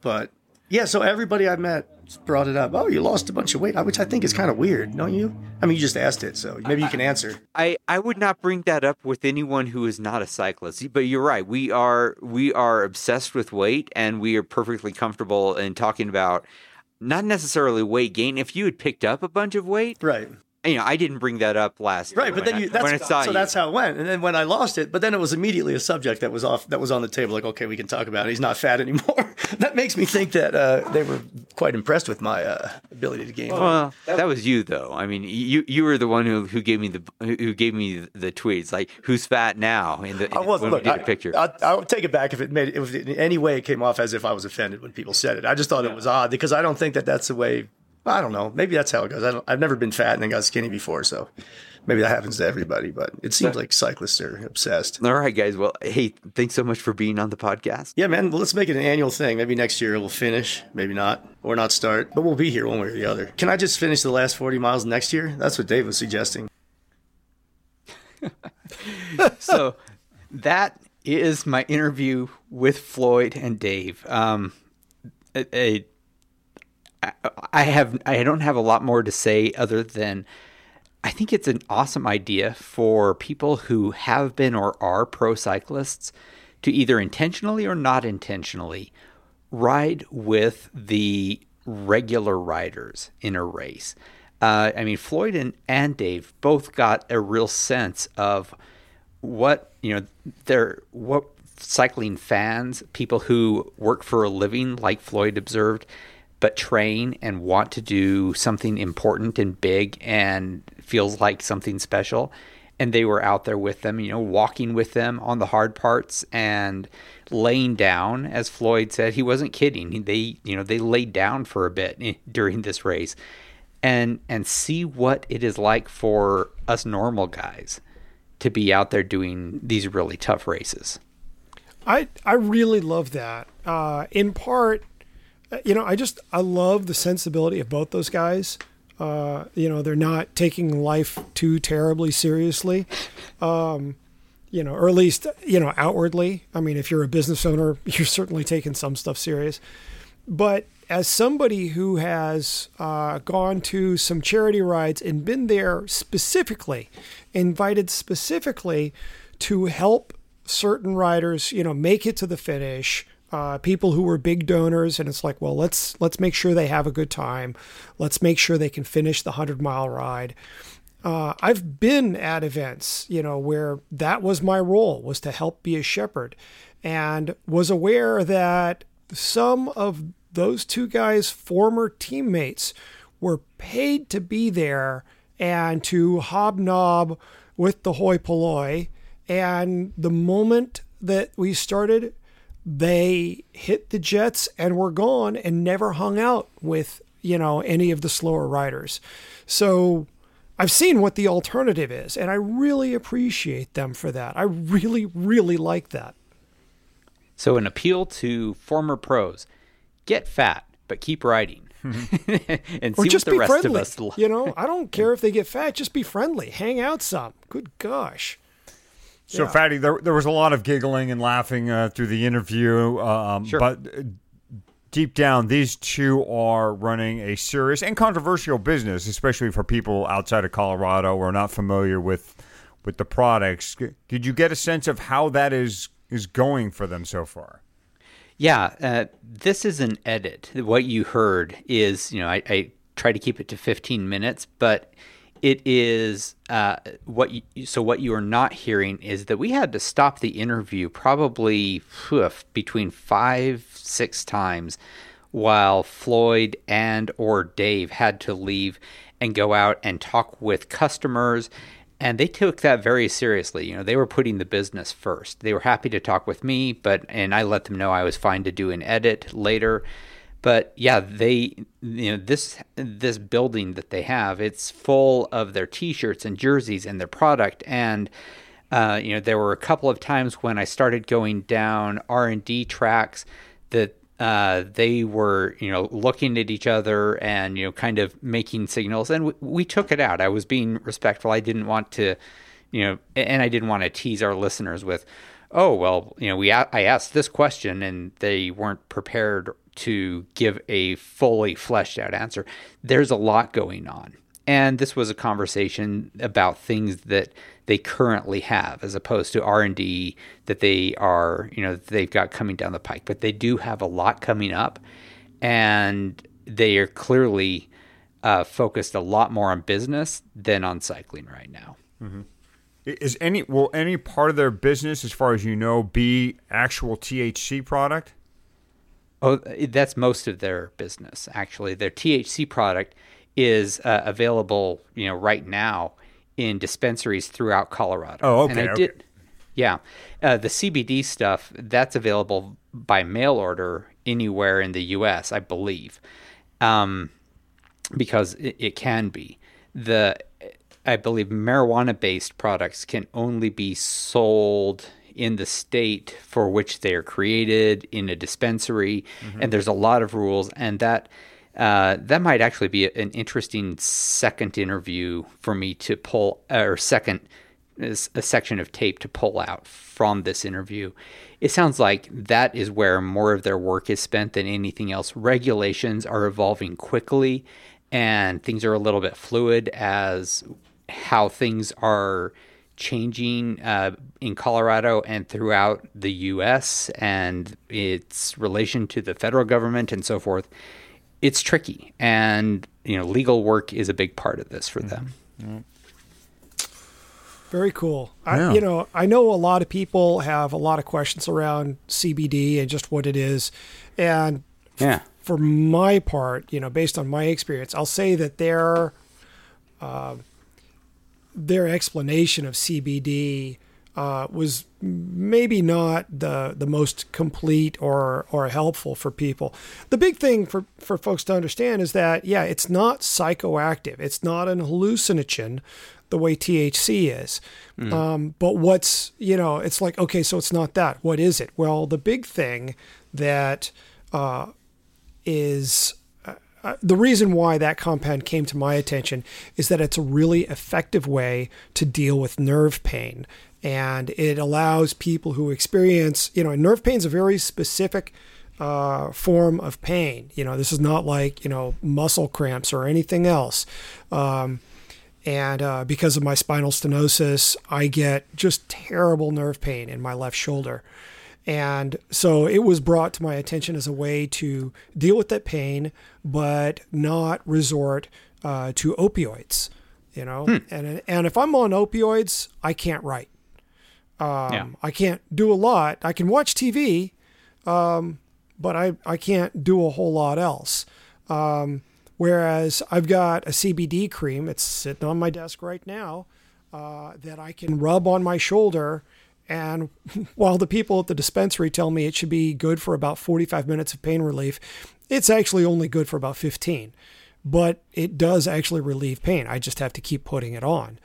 but yeah. So everybody I met brought it up. Oh, you lost a bunch of weight, which I think is kind of weird, don't you? I mean, you just asked it, so maybe you can answer. I, I would not bring that up with anyone who is not a cyclist. But you're right. We are we are obsessed with weight, and we are perfectly comfortable in talking about not necessarily weight gain. If you had picked up a bunch of weight, Right, you know, I didn't bring that up last. right. But then you that's, when I saw so you. that's how it went. And then when I lost it, but then it was immediately a subject that was off that was on the table. Like, okay, we can talk about it. He's not fat anymore. that makes me think that uh, they were quite impressed with my uh, ability to gain. weight. Well, that was you though. I mean, you you were the one who, who gave me the who gave me the tweets like who's fat now in the I wasn't. when Look, we did a picture. I, I would take it back if it made if in any way it came off as if I was offended when people said it. I just thought it was odd because I don't think that that's the way. I don't know. Maybe that's how it goes. I don't, I've never been fat and then got skinny before, so maybe that happens to everybody. But it seems like cyclists are obsessed. All right, guys. Well, hey, thanks so much for being on the podcast. Yeah, man. Well, let's make it an annual thing. Maybe next year we'll finish. Maybe not, or not start. But we'll be here one way or the other. Can I just finish the last forty miles next year? That's what Dave was suggesting. so that is my interview with Floyd and Dave. Um, a, a- I- have I don't have a lot more to say other than I think it's an awesome idea for people who have been or are pro cyclists to either intentionally or not intentionally ride with the regular riders in a race. Uh, I mean, Floyd and, and Dave both got a real sense of what you know they're what cycling fans, people who work for a living, like Floyd observed, but train and want to do something important and big and feels like something special. And they were out there with them, you know, walking with them on the hard parts and laying down. As Floyd said, he wasn't kidding. They, you know, they laid down for a bit during this race, and and see what it is like for us normal guys to be out there doing these really tough races. I I really love that. Uh, in part, you know, I just I love the sensibility of both those guys. Uh, you know, they're not taking life too terribly seriously. Um, you know, or at least you know outwardly. I mean, if you're a business owner, you're certainly taking some stuff serious. But as somebody who has uh, gone to some charity rides and been there specifically, invited specifically to help certain riders, you know, make it to the finish. Uh, people who were big donors, and it's like, well, let's let's make sure they have a good time. Let's make sure they can finish the hundred mile ride. Uh, I've been at events, you know, where that was my role was to help be a shepherd, and was aware that some of those two guys' former teammates were paid to be there and to hobnob with the hoi polloi and the moment that we started, they hit the jets and were gone and never hung out with, you know, any of the slower riders. So I've seen what the alternative is, and I really appreciate them for that. I really, really like that. So, an appeal to former pros get fat, but keep riding. and or see just what the be rest friendly. of us you know, I don't care if they get fat. Just be friendly. Hang out some. Good gosh. So, Yeah. Fatty, there, there was a lot of giggling and laughing uh, through the interview. Um, Sure. But uh, deep down, these two are running a serious and controversial business, especially for people outside of Colorado or not familiar with with the products. Did you get a sense of how that is is going for them so far? Yeah, uh, this is an edit. What you heard is, you know, I, I try to keep it to 15 minutes, but it is uh, what you, so what you are not hearing is that we had to stop the interview probably phew, between five six times while Floyd and or Dave had to leave and go out and talk with customers and they took that very seriously. You know, they were putting the business first. They were happy to talk with me, but and I let them know I was fine to do an edit later. But yeah, they you know this this building that they have, it's full of their T-shirts and jerseys and their product. And uh, you know, there were a couple of times when I started going down R and D tracks that uh, they were, you know, looking at each other and, you know, kind of making signals. And we, we took it out. I was being respectful. I didn't want to, you know, and I didn't want to tease our listeners with, oh, well, you know, we I asked this question and they weren't prepared to give a fully fleshed out answer. There's a lot going on. And this was a conversation about things that they currently have as opposed to R&D that they are, you know, they've got coming down the pike, but they do have a lot coming up and they are clearly uh, focused a lot more on business than on cycling right now. Is any will any part of their business, as far as you know, be actual THC product? Oh, that's most of their business. Actually, their THC product is uh, available, you know, right now in dispensaries throughout Colorado. Oh, And okay, okay. did, yeah, uh, the CBD stuff that's available by mail order anywhere in the U.S. I believe, um, because it, it can be the. I believe marijuana-based products can only be sold in the state for which they are created in a dispensary, and there's a lot of rules, and that uh, that might actually be an interesting second interview for me to pull, or second a section of tape to pull out from this interview. It sounds like that is where more of their work is spent than anything else. Regulations are evolving quickly, and things are a little bit fluid as how things are changing uh, in Colorado and throughout the U.S. and its relation to the federal government and so forth, it's tricky. And you know, legal work is a big part of this for them. Very cool. Yeah. I, you know, I know a lot of people have a lot of questions around CBD and just what it is, and Yeah. for my part, you know, based on my experience, I'll say that their uh, their explanation of CBD uh, was maybe not the the most complete or or helpful for people. The big thing for for folks to understand is that yeah, it's not psychoactive. It's not an hallucinogen the way THC is. Um, but what's you know, it's like okay, so it's not that. What is it? Well, the big thing that uh, is uh, the reason why that compound came to my attention is that it's a really effective way to deal with nerve pain. And it allows people who experience, you know, nerve pain is a very specific uh, form of pain. You know, this is not like, you know, muscle cramps or anything else. Um, and uh, because of my spinal stenosis, I get just terrible nerve pain in my left shoulder. And so it was brought to my attention as a way to deal with that pain, but not resort uh, to opioids. You know, and and if I'm on opioids, I can't write. Um, Yeah. I can't do a lot. I can watch TV, um, but I I can't do a whole lot else. Um, whereas I've got a CBD cream. It's sitting on my desk right now uh, that I can rub on my shoulder. And while the people at the dispensary tell me it should be good for about 45 minutes of pain relief, it's actually only good for about 15. But it does actually relieve pain. I just have to keep putting it on.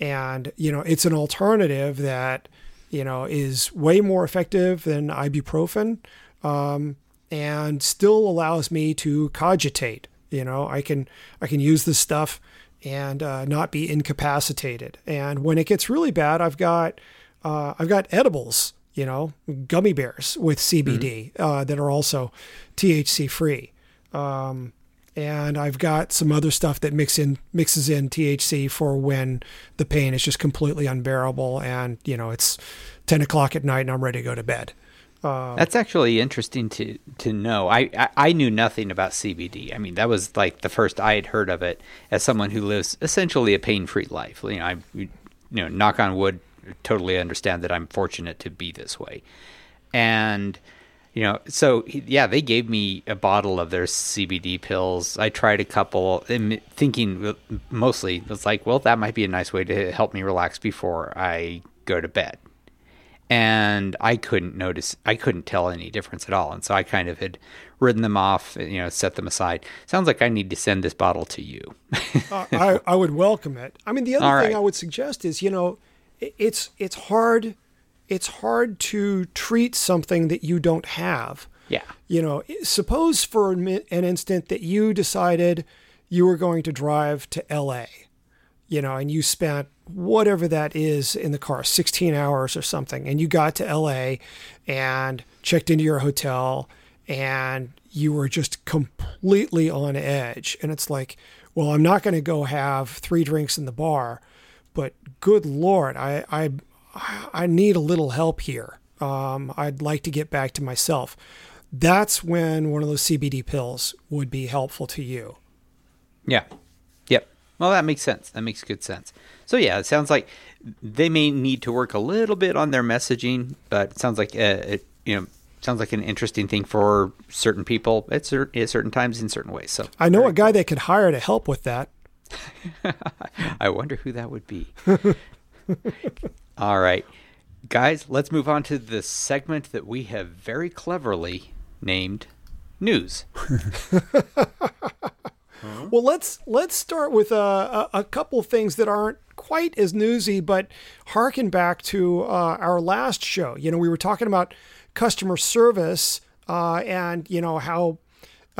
And, you know, it's an alternative that, you know, is way more effective than ibuprofen um, and still allows me to cogitate. You know, I can I can use this stuff and uh, not be incapacitated. And when it gets really bad, I've got uh, I've got edibles, you know, gummy bears with CBD uh, that are also THC free. Um, and I've got some other stuff that mix in mixes in THC for when the pain is just completely unbearable and you know it's ten o'clock at night and I'm ready to go to bed. That's actually interesting to to know. I, I I knew nothing about CBD. I mean, that was like the first I had heard of it as someone who lives essentially a pain free life. You know, I you know, knock on wood, totally understand that I'm fortunate to be this way, and you know, so yeah, they gave me a bottle of their CBD pills. I tried a couple, thinking mostly it's like, well, that might be a nice way to help me relax before I go to bed and I couldn't notice, I couldn't tell any difference at all. And so I kind of had written them off, you know, set them aside. Sounds like I need to send this bottle to you. Uh, I, I would welcome it. I mean, the other All thing right. I would suggest is, you know, it's it's hard it's hard to treat something that you don't have. yeah. You know, suppose for an instant that you decided you were going to drive to LA, you know, and you spent whatever that is in the car, 16 hours or something, and you got to LA and checked into your hotel and you were just completely on edge. And it's like, well, I'm not going to go have three drinks in the bar, but good Lord, I, I, I need a little help here. Um, I'd like to get back to myself. That's when one of those CBD pills would be helpful to you. Yeah. Yep. Well, that makes sense. That makes good sense. So yeah, it sounds like they may need to work a little bit on their messaging, but it sounds like uh, it, you know, sounds like an interesting thing for certain people at, cer- at certain times in certain ways. So I know a guy they could hire to help with that. I wonder who that would be. All right. Guys, let's move on to the segment that we have very cleverly named News. Well, let's let's start with a, a, a couple things that aren't quite as newsy, but harken back to uh, our last show. You know, we were talking about customer service uh, and you know how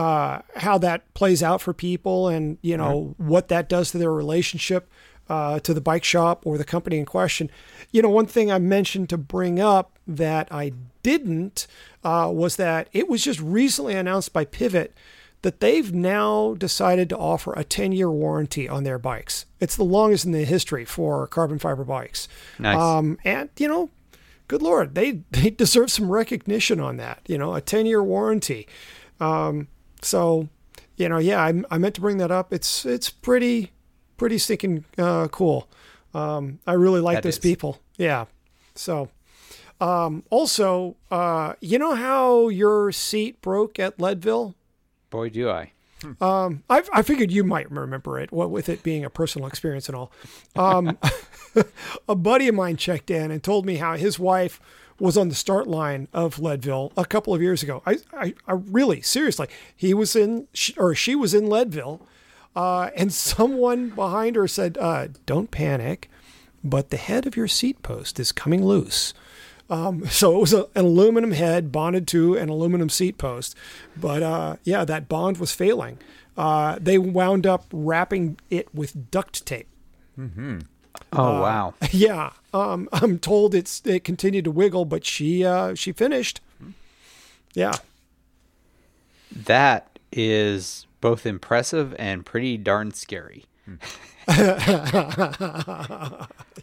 uh, how that plays out for people, and you know what that does to their relationship uh, to the bike shop or the company in question. You know, one thing I mentioned to bring up that I didn't uh, was that it was just recently announced by Pivot that they've now decided to offer a 10 year warranty on their bikes. It's the longest in the history for carbon fiber bikes. Nice. Um, and, you know, good Lord, they, they deserve some recognition on that, you know, a 10 year warranty. Um, so, you know, yeah, I, I meant to bring that up. It's, it's pretty, pretty stinking uh, cool. Um, I really like That those is. people. Yeah. So, um, also, uh, you know how your seat broke at Leadville? Boy, do I. Um, I, I figured you might remember it, what with it being a personal experience and all. Um, a buddy of mine checked in and told me how his wife was on the start line of Leadville a couple of years ago. I, I, I really, seriously, he was in, or she was in Leadville, uh, and someone behind her said, uh, "Don't panic, but the head of your seat post is coming loose." Um, so it was a, an aluminum head bonded to an aluminum seat post. But uh, yeah, that bond was failing. Uh, they wound up wrapping it with duct tape. Oh wow. Yeah, um, I'm told it's it continued to wiggle, but she uh, she finished. Yeah, That is both impressive and pretty darn scary.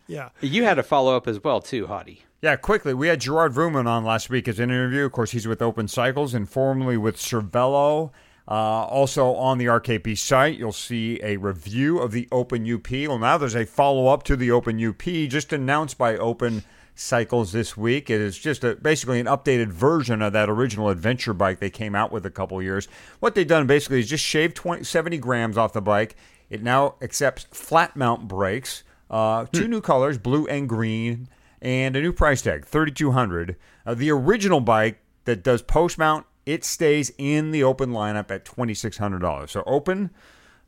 yeah. You had a follow up as well too, Hottie. Yeah, quickly. We had Gerard Vroomen on last week as an interview. Of course, he's with Open Cycles and formerly with Cervelo. Uh, also on the RKP site, you'll see a review of the Open UP. Well, now there's a follow up to the Open UP just announced by Open Cycles this week. It is just a, basically an updated version of that original adventure bike they came out with a couple years. What they've done basically is just shave 20, 70 grams off the bike. It now accepts flat mount brakes, uh, two new colors, blue and green and a new price tag, thirty two hundred. Uh, the original bike that does post mount, it stays in the open lineup at twenty six hundred dollars. So open,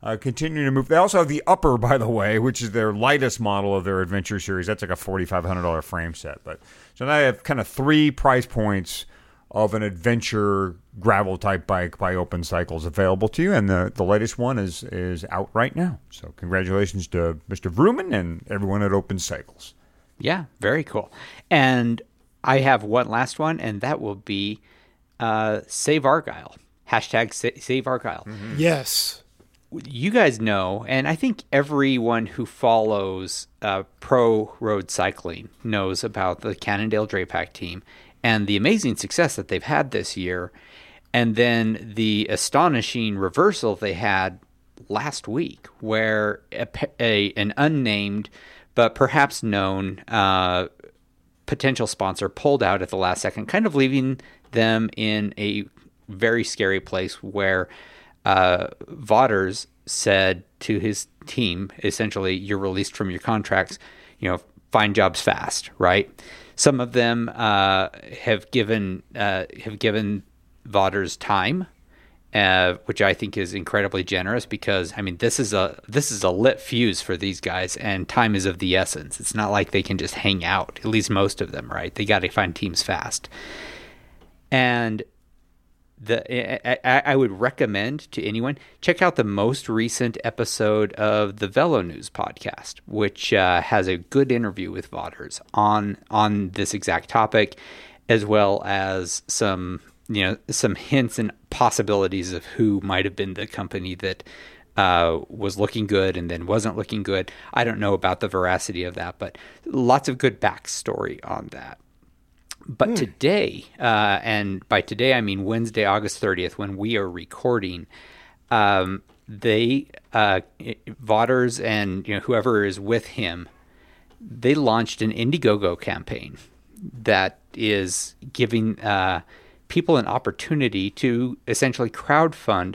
uh, continuing to move. They also have the upper, by the way, which is their lightest model of their adventure series. That's like a forty five hundred dollar frame set. But so now they have kind of three price points of an adventure gravel type bike by Open Cycles available to you, and the, the latest one is is out right now. So congratulations to Mr. Vroomen and everyone at Open Cycles. Yeah, very cool. And I have one last one, and that will be uh, Save Argyle. Hashtag sa- Save Argyle. Yes. You guys know, and I think everyone who follows uh, pro road cycling knows about the Cannondale Drapac team and the amazing success that they've had this year, and then the astonishing reversal they had last week, where a, a, an unnamed but perhaps known uh, potential sponsor pulled out at the last second, kind of leaving them in a very scary place where uh, Vaughters said to his team, essentially, you're released from your contracts, you know, find jobs fast, right? Some of them uh, have given uh, have given Vaughters time, uh, which I think is incredibly generous because I mean this is a this is a lit fuse for these guys, and time is of the essence. It's not like they can just hang out. At least most of them, right? They got to find teams fast, and the I, I would recommend to anyone check out the most recent episode of the Velo News podcast, which uh, has a good interview with Vaughters on on this exact topic, as well as some you know some hints and possibilities of who might have been the company that uh, was looking good and then wasn't looking good. I don't know about the veracity of that, but lots of good backstory on that. But today, uh, and by today I mean Wednesday, August 30th, when we are recording, um, they, uh, Vaughters and you know, whoever is with him, they launched an Indiegogo campaign that is giving uh, people an opportunity to essentially crowdfund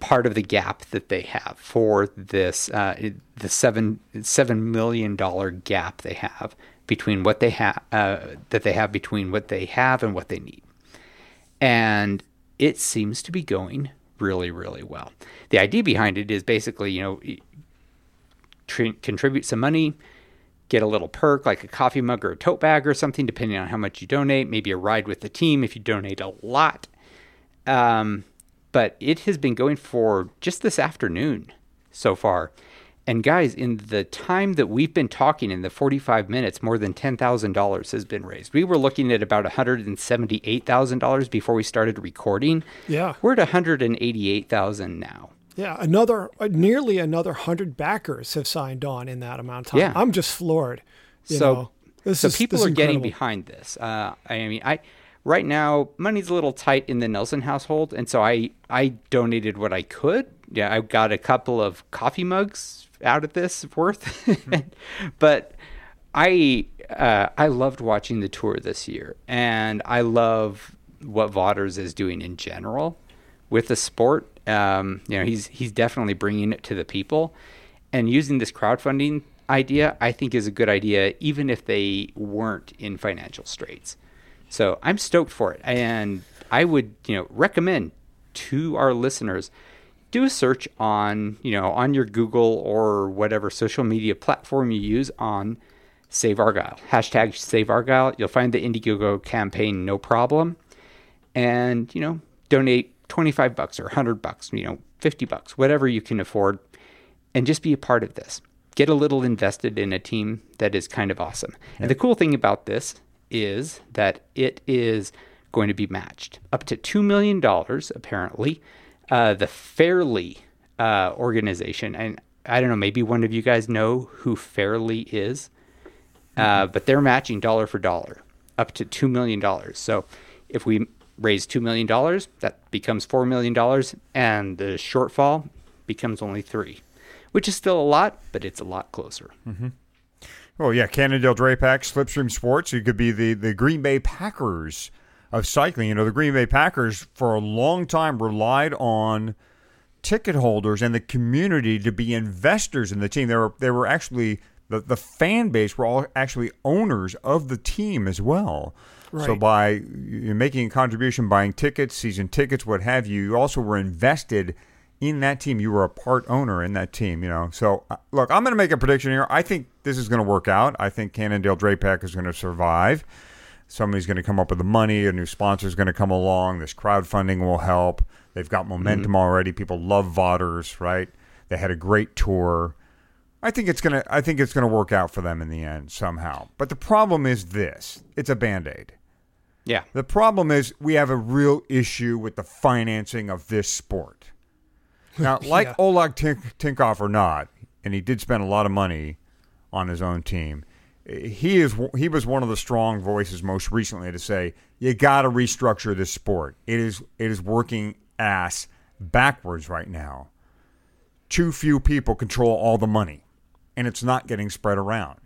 part of the gap that they have for this uh, the seven seven million dollar gap they have between what they have uh, that they have between what they have and what they need, and it seems to be going really really well. The idea behind it is basically you know tr- contribute some money. Get a little perk like a coffee mug or a tote bag or something, depending on how much you donate. Maybe a ride with the team if you donate a lot. Um, but it has been going for just this afternoon so far. And guys, in the time that we've been talking, in the 45 minutes, more than $10,000 has been raised. We were looking at about $178,000 before we started recording. Yeah. We're at 188,000 now. Yeah, another uh, nearly another hundred backers have signed on in that amount of time. Yeah. I'm just floored. you so so is- people are getting behind this. Uh, I mean, I right now money's a little tight in the Nelson household, and so I I donated what I could. Yeah, I got a couple of coffee mugs out of this worth, but I uh, I loved watching the tour this year, and I love what Vaughters is doing in general with the sport. Um, you know, he's he's definitely bringing it to the people, and using this crowdfunding idea, I think is a good idea, even if they weren't in financial straits. So I'm stoked for it, and I would you know recommend to our listeners do a search on you know on your Google or whatever social media platform you use on Save Argyle hashtag Save Argyle. You'll find the Indiegogo campaign no problem, and you know donate 25 bucks or 100 bucks, you know 50 bucks, whatever you can afford, and just be a part of this. Get a little invested in a team that is kind of awesome. And the cool thing about this is that it is going to be matched up to $2 million, apparently. Uh, the Fairly uh, organization, and I don't know, maybe one of you guys know who Fairly is, uh, but they're matching dollar for dollar up to $2 million. So if we raise $2 million, that becomes $4 million, and the shortfall becomes only three, which is still a lot, but it's a lot closer. Well, yeah, Cannondale Drapac, Slipstream Sports. You could be the the Green Bay Packers of cycling. You know, the Green Bay Packers for a long time relied on ticket holders and the community to be investors in the team. They were they were actually the the fan base were all actually owners of the team as well. So by you making a contribution, buying tickets, season tickets, what have you, you also were invested in that team. You were a part owner in that team, you know. So uh, look, I'm going to make a prediction here. I think this is going to work out. I think Cannondale Drapac is going to survive. Somebody's going to come up with the money. A new sponsor is going to come along. This crowdfunding will help. They've got mm-hmm. momentum already. People love Vaughters, right? They had a great tour. I think it's gonna. I think it's gonna work out for them in the end somehow. But the problem is this: it's a band aid. Yeah. The problem is we have a real issue with the financing of this sport. Now, like Yeah. Oleg Tink- Tinkoff or not, and he did spend a lot of money on his own team. He is he was one of the strong voices most recently to say you got to restructure this sport. It is it is working ass backwards right now. Too few people control all the money, and it's not getting spread around.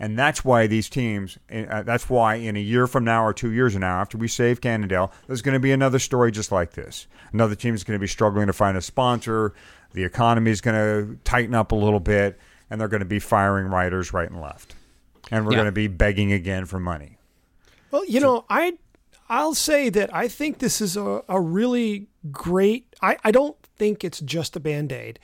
And that's why these teams, uh, that's why in a year from now or two years from now, after we save Cannondale, there's going to be another story just like this. Another team is going to be struggling to find a sponsor. The economy is going to tighten up a little bit, and they're going to be firing writers right and left. And we're Yeah. going to be begging again for money. Well, you know, I I'll say that I think this is a, a really great I, I don't think it's just a band-aid.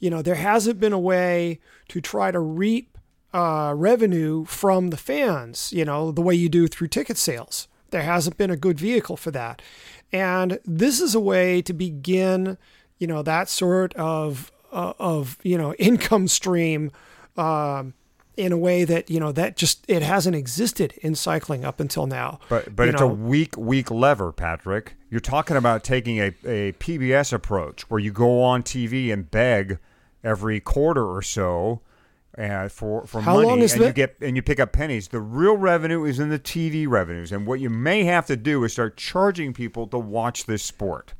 You know, there hasn't been a way to try to reap uh, revenue from the fans, you know, the way you do through ticket sales. There hasn't been a good vehicle for that. And this is a way to begin, you know, that sort of uh, of, you know, income stream um, in a way that you know that just it hasn't existed in cycling up until now. But but You it's know, a weak weak lever, Patrick. You're talking about taking a, a PBS approach where you go on TV and beg every quarter or so uh, for for How money, and you get and you pick up pennies. The real revenue is in the TV revenues, and what you may have to do is start charging people to watch this sport.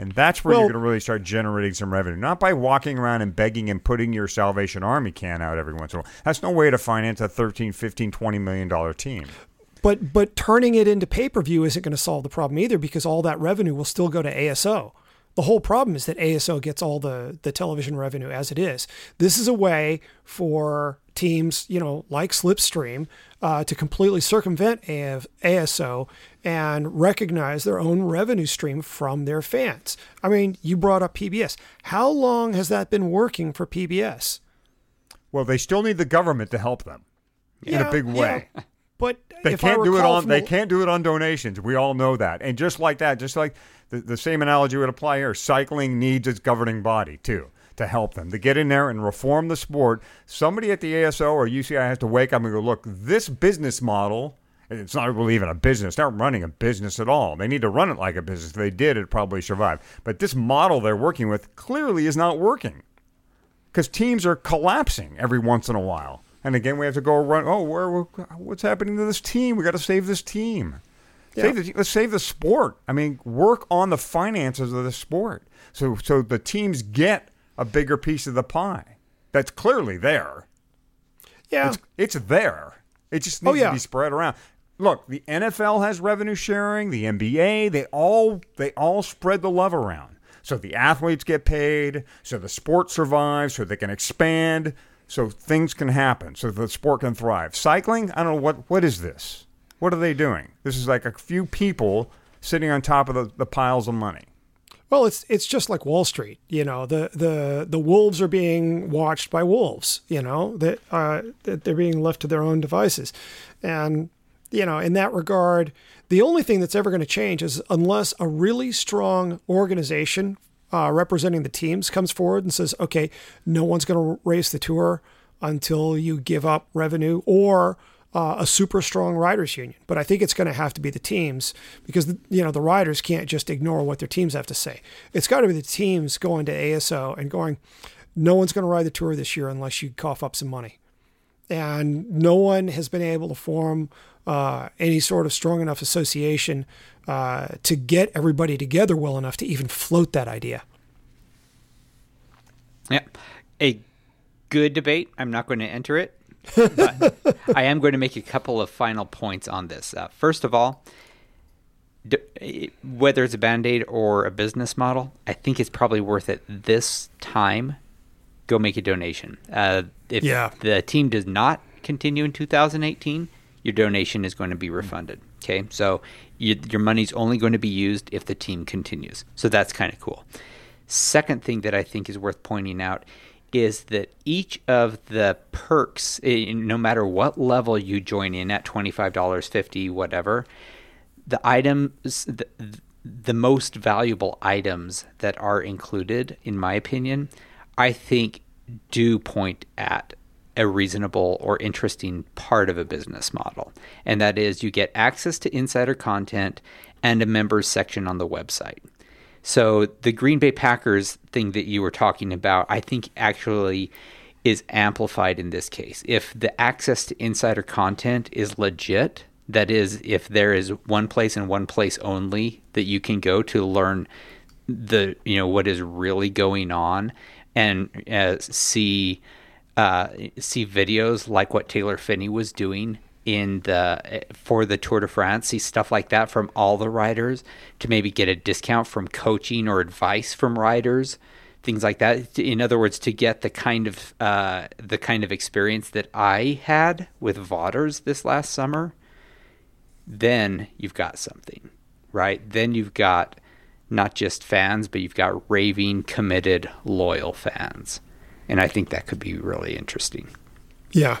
And that's where Well- you're going to really start generating some revenue, not by walking around and begging and putting your Salvation Army can out every once in a while. That's no way to finance a 13, 15, 20 million dollar team. but but turning it into pay per view isn't going to solve the problem either because all that revenue will still go to ASO. The whole problem is that ASO gets all the the television revenue as it is. This is a way for teams, you know, like Slipstream, uh, to completely circumvent AF, ASO and recognize their own revenue stream from their fans. I mean, you brought up PBS. How long has that been working for PBS? Well, they still need the government to help them in a big way. yeah. But They can't do it on they can't do it on donations. We all know that. And just like that, just like the, the same analogy would apply here, cycling needs its governing body too. to help them, to get in there and reform the sport. Somebody at the ASO or UCI has to wake up and go, look, this business model. It's not really even a business. They're not running a business at all. They need to run it like a business. If they did, it'd probably survive. But this model they're working with clearly is not working because teams are collapsing every once in a while. And again, we have to go run. Oh, where, what's happening to this team? We got to save this team. Save the, let's save the sport. I mean, work on the finances of the sport, so so the teams get a bigger piece of the pie. That's clearly there. Yeah. It's, it's there. It just Oh, needs yeah. to be spread around. Look, the NFL has revenue sharing. The NBA, they all they all spread the love around. So the athletes get paid. So the sport survives. So they can expand. So things can happen. So the sport can thrive. Cycling, I don't know what what is this. What are they doing? This is like a few people sitting on top of the, the piles of money. Well, it's it's just like Wall Street. You know, the the the wolves are being watched by wolves. You know that uh, that they're being left to their own devices, and you know, in that regard, the only thing that's ever going to change is unless a really strong organization uh, representing the teams comes forward and says, "Okay, no one's going to race the tour until you give up revenue," or uh, a super strong riders union. But I think it's going to have to be the teams because you know the riders can't just ignore what their teams have to say. It's got to be the teams going to ASO and going, "No one's going to ride the tour this year unless you cough up some money." And no one has been able to form uh, any sort of strong enough association uh, to get everybody together well enough to even float that idea. Yeah. A good debate. I'm not going to enter it, but I am going to make a couple of final points on this. Uh, first of all, d- whether it's a band aid or a business model, I think it's probably worth it this time. Go make a donation. Uh, if Yeah. the team does not continue in 2018, your donation is going to be refunded. Okay, so you, your money's only going to be used if the team continues. So that's kind of cool. Second thing that I think is worth pointing out is that each of the perks, eh, no matter what level you join in at $25, 50 whatever, the items, the, the most valuable items that are included, in my opinion, I think do point at a reasonable or interesting part of a business model. And that is you get access to insider content and a members section on the website. So the Green Bay Packers thing that you were talking about, I think actually is amplified in this case. If the access to insider content is legit, that is, if there is one place and one place only that you can go to learn the you know what is really going on and uh, see uh, see videos like what Taylor Phinney was doing in the for the Tour de France, see stuff like that from all the riders to maybe get a discount from coaching or advice from riders, things like that. In other words, to get the kind of uh, the kind of experience that I had with Vaughters this last summer, then you've got something, right? Then you've got not just fans, but you've got raving, committed, loyal fans. And I think that could be really interesting. Yeah,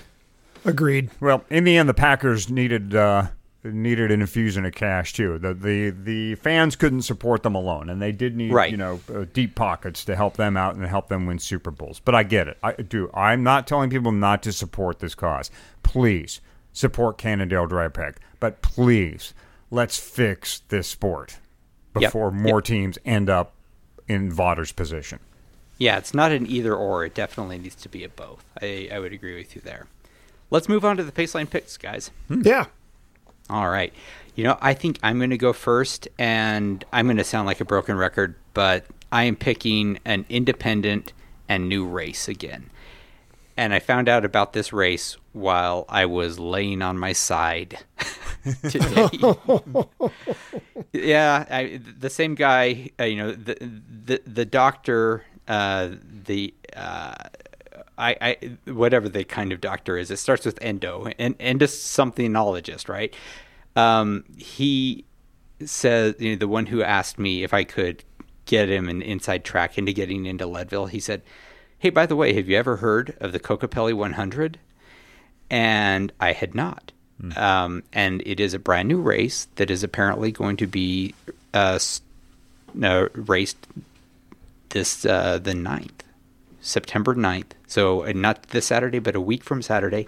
agreed. Well, in the end, the Packers needed uh, needed an infusion of cash too. The the the fans couldn't support them alone, and they did need Right. you know uh, deep pockets to help them out and help them win Super Bowls. But I get it. I do. I'm not telling people not to support this cause. Please support Cannondale Drapac, but please let's fix this sport Yep. before more teams end up in Vaughters's position. Yeah, it's not an either or. It definitely needs to be a both. I, I would agree with you there. Let's move on to the Paceline picks, guys. Yeah. All right. You know, I think I'm going to go first, and I'm going to sound like a broken record, but I am picking an independent and new race again. And I found out about this race while I was laying on my side today. yeah, I, the same guy, uh, you know, the the the doctor, uh, the uh, I, I whatever the kind of doctor is. It starts with endo and endo somethingologist, right? Um, he says, you know, the one who asked me if I could get him an inside track into getting into Leadville. He said, "Hey, by the way, have you ever heard of the Kokopelli 100?" And I had not. Um, and it is a brand new race that is apparently going to be uh, uh, raced this uh, the 9th September 9th. So uh, not this Saturday, but a week from Saturday,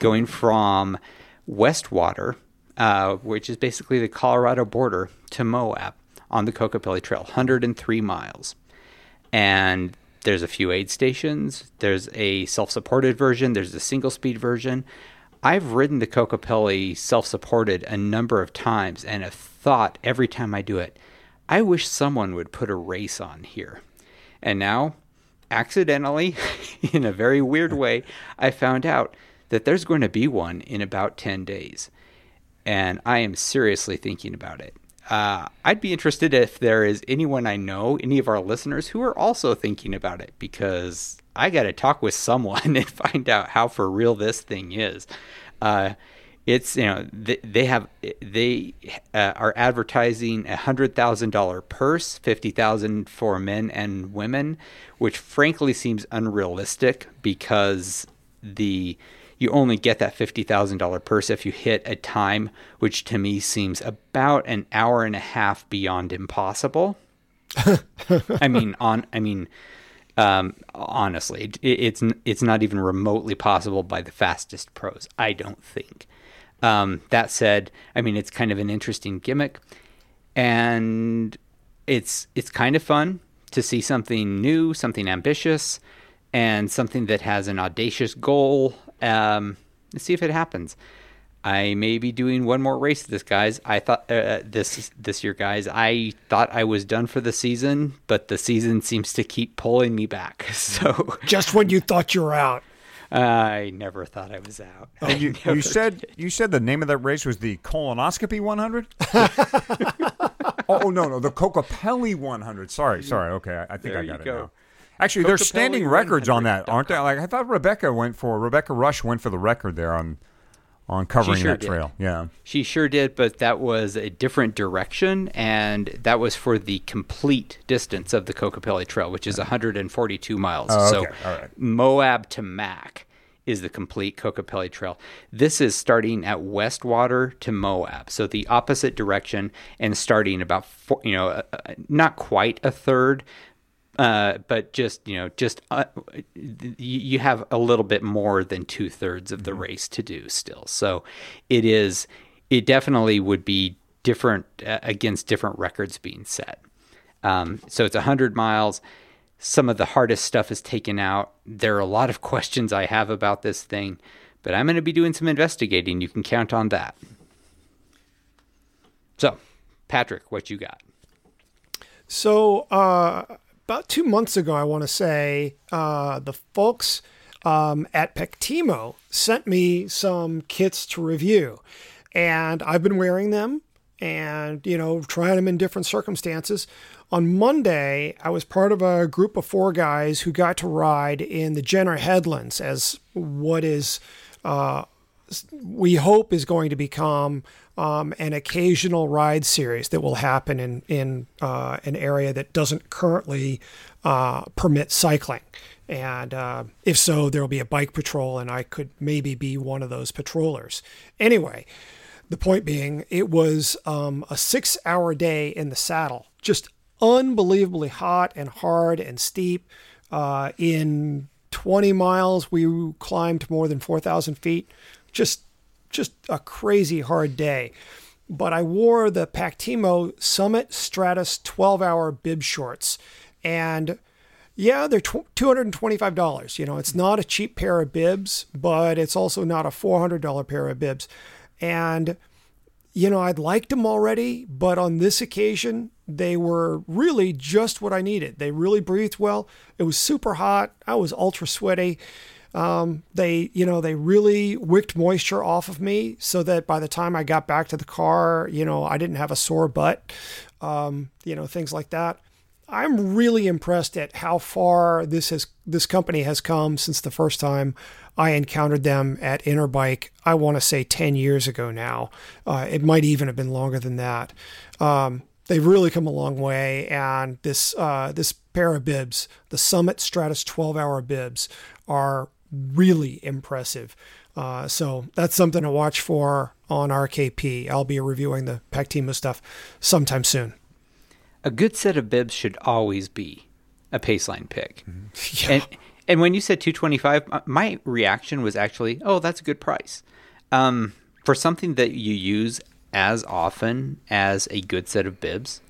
going from Westwater, uh, which is basically the Colorado border, to Moab on the Kokopelli Trail, 103 miles. And there's a few aid stations. There's a self-supported version. There's a single-speed version. I've ridden the Kokopelli self-supported a number of times and have thought every time I do it, I wish someone would put a race on here. And now, accidentally, in a very weird way, I found out that there's going to be one in about 10 days. And I am seriously thinking about it. Uh, I'd be interested if there is anyone I know, any of our listeners, who are also thinking about it because I got to talk with someone and find out how for real this thing is. Uh, it's you know they, they have they uh, are advertising a hundred thousand dollar purse, fifty thousand for men and women, which frankly seems unrealistic because the you only get that fifty thousand dollar purse if you hit a time which to me seems about an hour and a half beyond impossible. I mean on I mean um, honestly, it, it's it's not even remotely possible by the fastest pros. I don't think. Um, that said, I mean it's kind of an interesting gimmick, and it's it's kind of fun to see something new, something ambitious, and something that has an audacious goal. Um, let's see if it happens. I may be doing one more race this guys. I thought uh, this this year guys. I thought I was done for the season, but the season seems to keep pulling me back. So Just when you thought you were out. I never thought I was out. Oh, you, you said did. you said the name of that race was the colonoscopy 100. oh, oh, no no the Kokopelli 100. Sorry sorry okay I, I think There I got it go. now. Actually, there's standing records on that, aren't there? Like I thought Rebecca went for Rebecca Rusch went for the record there on on covering sure that did. trail. Yeah. She sure did, but that was a different direction, and that was for the complete distance of the Kokopelli Trail, which is 142 miles. Oh, so okay. Right. Moab to Mack is the complete Kokopelli Trail. This is starting at Westwater to Moab, so the opposite direction, and starting about four, you know, uh, uh, not quite a third. Uh, but just you know, just uh, you, you have a little bit more than two thirds of the race to do still. So it is, it definitely would be different uh, against different records being set. Um, so it's 100 miles. Some of the hardest stuff is taken out. There are a lot of questions I have about this thing, but I'm going to be doing some investigating. You can count on that. So, Patrick, what you got? So, uh, about two months ago, I want to say, uh, the folks um, at Pactimo sent me some kits to review. And I've been wearing them and, you know, trying them in different circumstances. On Monday, I was part of a group of four guys who got to ride in the Jenner Headlands as what is uh, we hope is going to become um, an occasional ride series that will happen in in uh, an area that doesn't currently uh, permit cycling. And uh, if so, there will be a bike patrol, and I could maybe be one of those patrollers. Anyway, the point being, it was um, a six hour day in the saddle, just unbelievably hot and hard and steep. Uh, in 20 miles, we climbed more than 4,000 feet. Just, just a crazy hard day. But I wore the Pactimo Summit Stratus 12 hour bib shorts. And yeah, they're $225. You know, it's not a cheap pair of bibs, but it's also not a $400 pair of bibs. And, you know, I'd liked them already, but on this occasion, they were really just what I needed. They really breathed well. It was super hot. I was ultra sweaty. Um, they, you know, they really wicked moisture off of me so that by the time I got back to the car, you know, I didn't have a sore butt, um, you know, things like that. I'm really impressed at how far this has this company has come since the first time I encountered them at Interbike. I want to say 10 years ago now. Uh, it might even have been longer than that. Um, they've really come a long way, and this uh, this pair of bibs, the Summit Stratus 12 hour bibs, are really impressive. Uh, so that's something to watch for on RKP. I'll be reviewing the Pactimo stuff sometime soon. A good set of bibs should always be a paceline pick. Yeah. And And when you said 225, uh, my reaction was actually, "Oh, that's a good price." Um, for something that you use as often as a good set of bibs,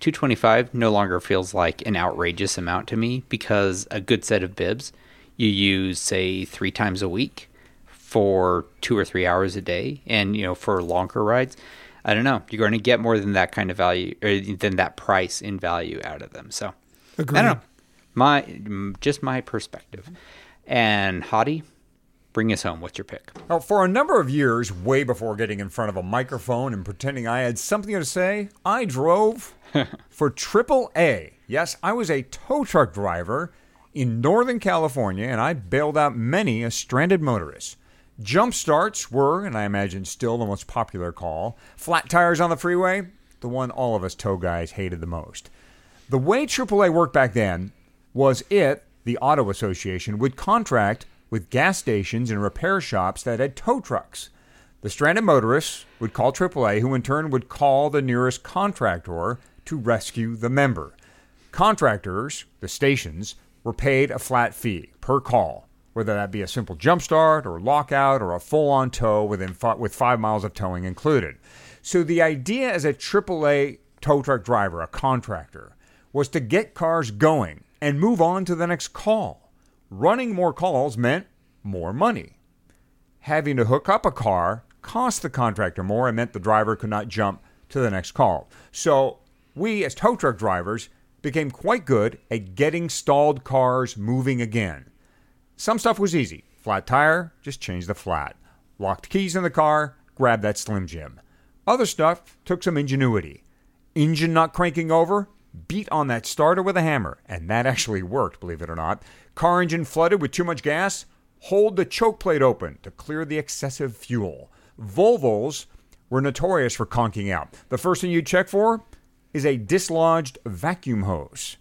225 no longer feels like an outrageous amount to me because a good set of bibs you use say 3 times a week for 2 or 3 hours a day and you know for longer rides I don't know. You're going to get more than that kind of value, or than that price in value out of them. So, Agreed. I don't know. My just my perspective. And Hottie, bring us home. What's your pick? Well, for a number of years, way before getting in front of a microphone and pretending I had something to say, I drove for AAA. Yes, I was a tow truck driver in Northern California, and I bailed out many a stranded motorist. Jump starts were, and I imagine still, the most popular call. Flat tires on the freeway, the one all of us tow guys hated the most. The way AAA worked back then was it, the Auto Association, would contract with gas stations and repair shops that had tow trucks. The stranded motorists would call AAA, who in turn would call the nearest contractor to rescue the member. Contractors, the stations, were paid a flat fee per call, whether that be a simple jump start or lockout or a full on tow within with five miles of towing included. So the idea as a AAA tow truck driver, a contractor, was to get cars going and move on to the next call. Running more calls meant more money. Having to hook up a car cost the contractor more and meant the driver could not jump to the next call. So we, as tow truck drivers, became quite good at getting stalled cars moving again. Some stuff was easy. Flat tire, just change the flat. Locked keys in the car, grab that Slim Jim. Other stuff took some ingenuity. Engine not cranking over, beat on that starter with a hammer, and that actually worked, believe it or not. Car engine flooded with too much gas, hold the choke plate open to clear the excessive fuel. Volvos were notorious for conking out. The first thing you'd check for is a dislodged vacuum hose.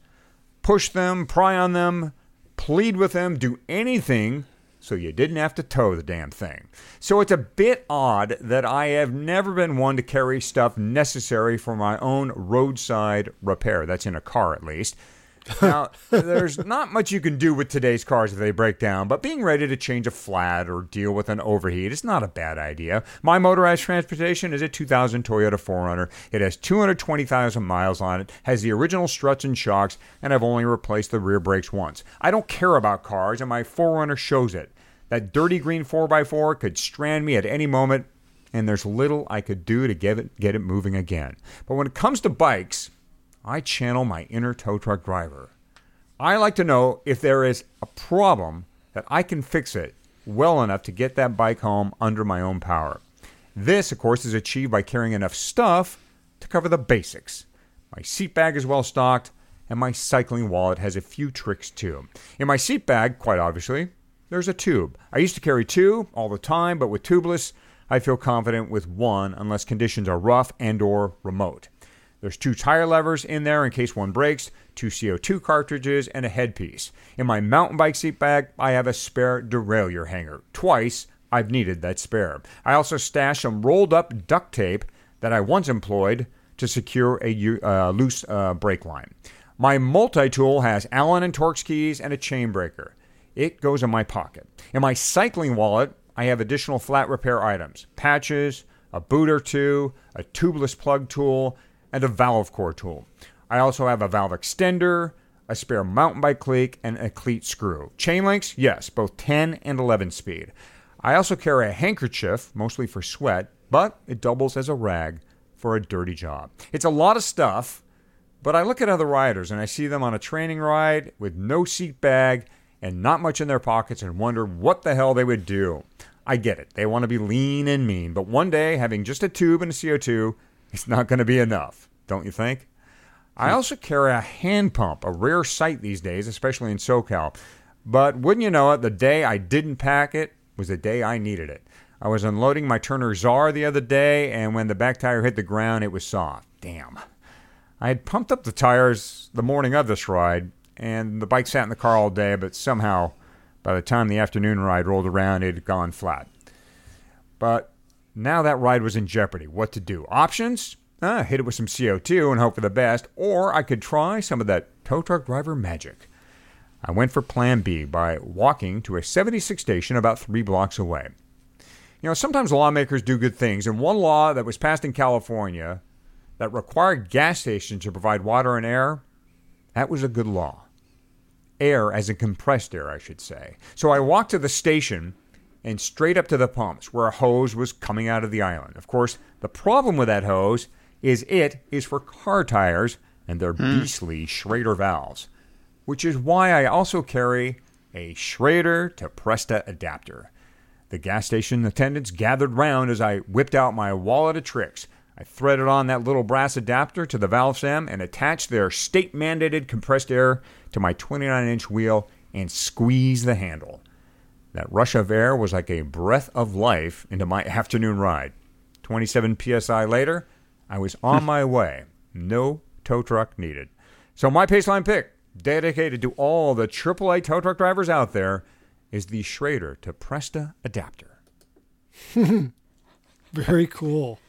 Push them, pry on them, plead with them, do anything so you didn't have to tow the damn thing. So it's a bit odd that I have never been one to carry stuff necessary for my own roadside repair. That's in a car, at least. Now, there's not much you can do with today's cars if they break down, but being ready to change a flat or deal with an overheat is not a bad idea. My motorized transportation is a 2000 Toyota 4Runner. It has 220,000 miles on it, has the original struts and shocks, and I've only replaced the rear brakes once. I don't care about cars, and my 4Runner shows it. That dirty green 4x4 could strand me at any moment, and there's little I could do to get it, get it moving again. But when it comes to bikes, I channel my inner tow truck driver. I like to know if there is a problem that I can fix it well enough to get that bike home under my own power. This, of course, is achieved by carrying enough stuff to cover the basics. My seat bag is well stocked, and my cycling wallet has a few tricks too. In my seat bag, quite obviously, there's a tube. I used to carry two all the time, but with tubeless, I feel confident with one unless conditions are rough and or remote. There's two tire levers in there in case one breaks, two CO2 cartridges, and a headpiece. In my mountain bike seat bag, I have a spare derailleur hanger. Twice, I've needed that spare. I also stash some rolled up duct tape that I once employed to secure a uh, loose uh, brake line. My multi tool has Allen and Torx keys and a chain breaker. It goes in my pocket. In my cycling wallet, I have additional flat repair items patches, a boot or two, a tubeless plug tool, and a valve core tool. I also have a valve extender, a spare mountain bike cleat, and a cleat screw. Chain links, yes, both 10 and 11 speed. I also carry a handkerchief, mostly for sweat, but it doubles as a rag for a dirty job. It's a lot of stuff, but I look at other riders and I see them on a training ride with no seat bag and not much in their pockets and wonder what the hell they would do. I get it. They want to be lean and mean, but one day having just a tube and a CO2 it's not going to be enough, don't you think? I hmm. also carry a hand pump, a rare sight these days, especially in SoCal. But wouldn't you know it, the day I didn't pack it was the day I needed it. I was unloading my Turner Czar the other day, and when the back tire hit the ground, it was soft. Damn. I had pumped up the tires the morning of this ride, and the bike sat in the car all day, but somehow, by the time the afternoon ride rolled around, it had gone flat. But now that ride was in jeopardy. What to do? Options? Ah, hit it with some CO2 and hope for the best, or I could try some of that tow truck driver magic. I went for plan B by walking to a 76 station about three blocks away. You know, sometimes lawmakers do good things, and one law that was passed in California that required gas stations to provide water and air, that was a good law. Air, as in compressed air, I should say. So I walked to the station and straight up to the pumps where a hose was coming out of the island. Of course, the problem with that hose is it is for car tires and their hmm. beastly Schrader valves, which is why I also carry a Schrader to Presta adapter. The gas station attendants gathered round as I whipped out my wallet of tricks. I threaded on that little brass adapter to the valve stem and attached their state mandated compressed air to my 29 inch wheel and squeezed the handle. That rush of air was like a breath of life into my afternoon ride. 27 psi later, I was on hmm. my way. No tow truck needed. So my Paceline pick, dedicated to all the AAA tow truck drivers out there, is the Schrader to Presta adapter. Very cool.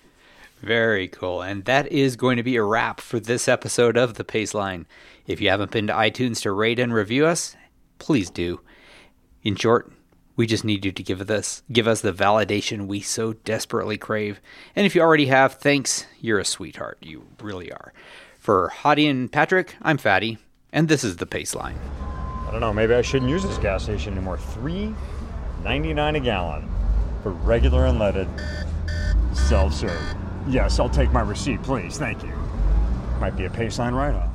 Very cool. And that is going to be a wrap for this episode of The Paceline. If you haven't been to iTunes to rate and review us, please do. In short, we just need you to give us give us the validation we so desperately crave. And if you already have, thanks. You're a sweetheart. You really are. For Hottie and Patrick, I'm Fatty, and this is The Pace Line. I don't know, maybe I shouldn't use this gas station anymore. Three ninety nine a gallon for regular unleaded self serve. Yes, I'll take my receipt, please. Thank you. Might be a Pace Line write off.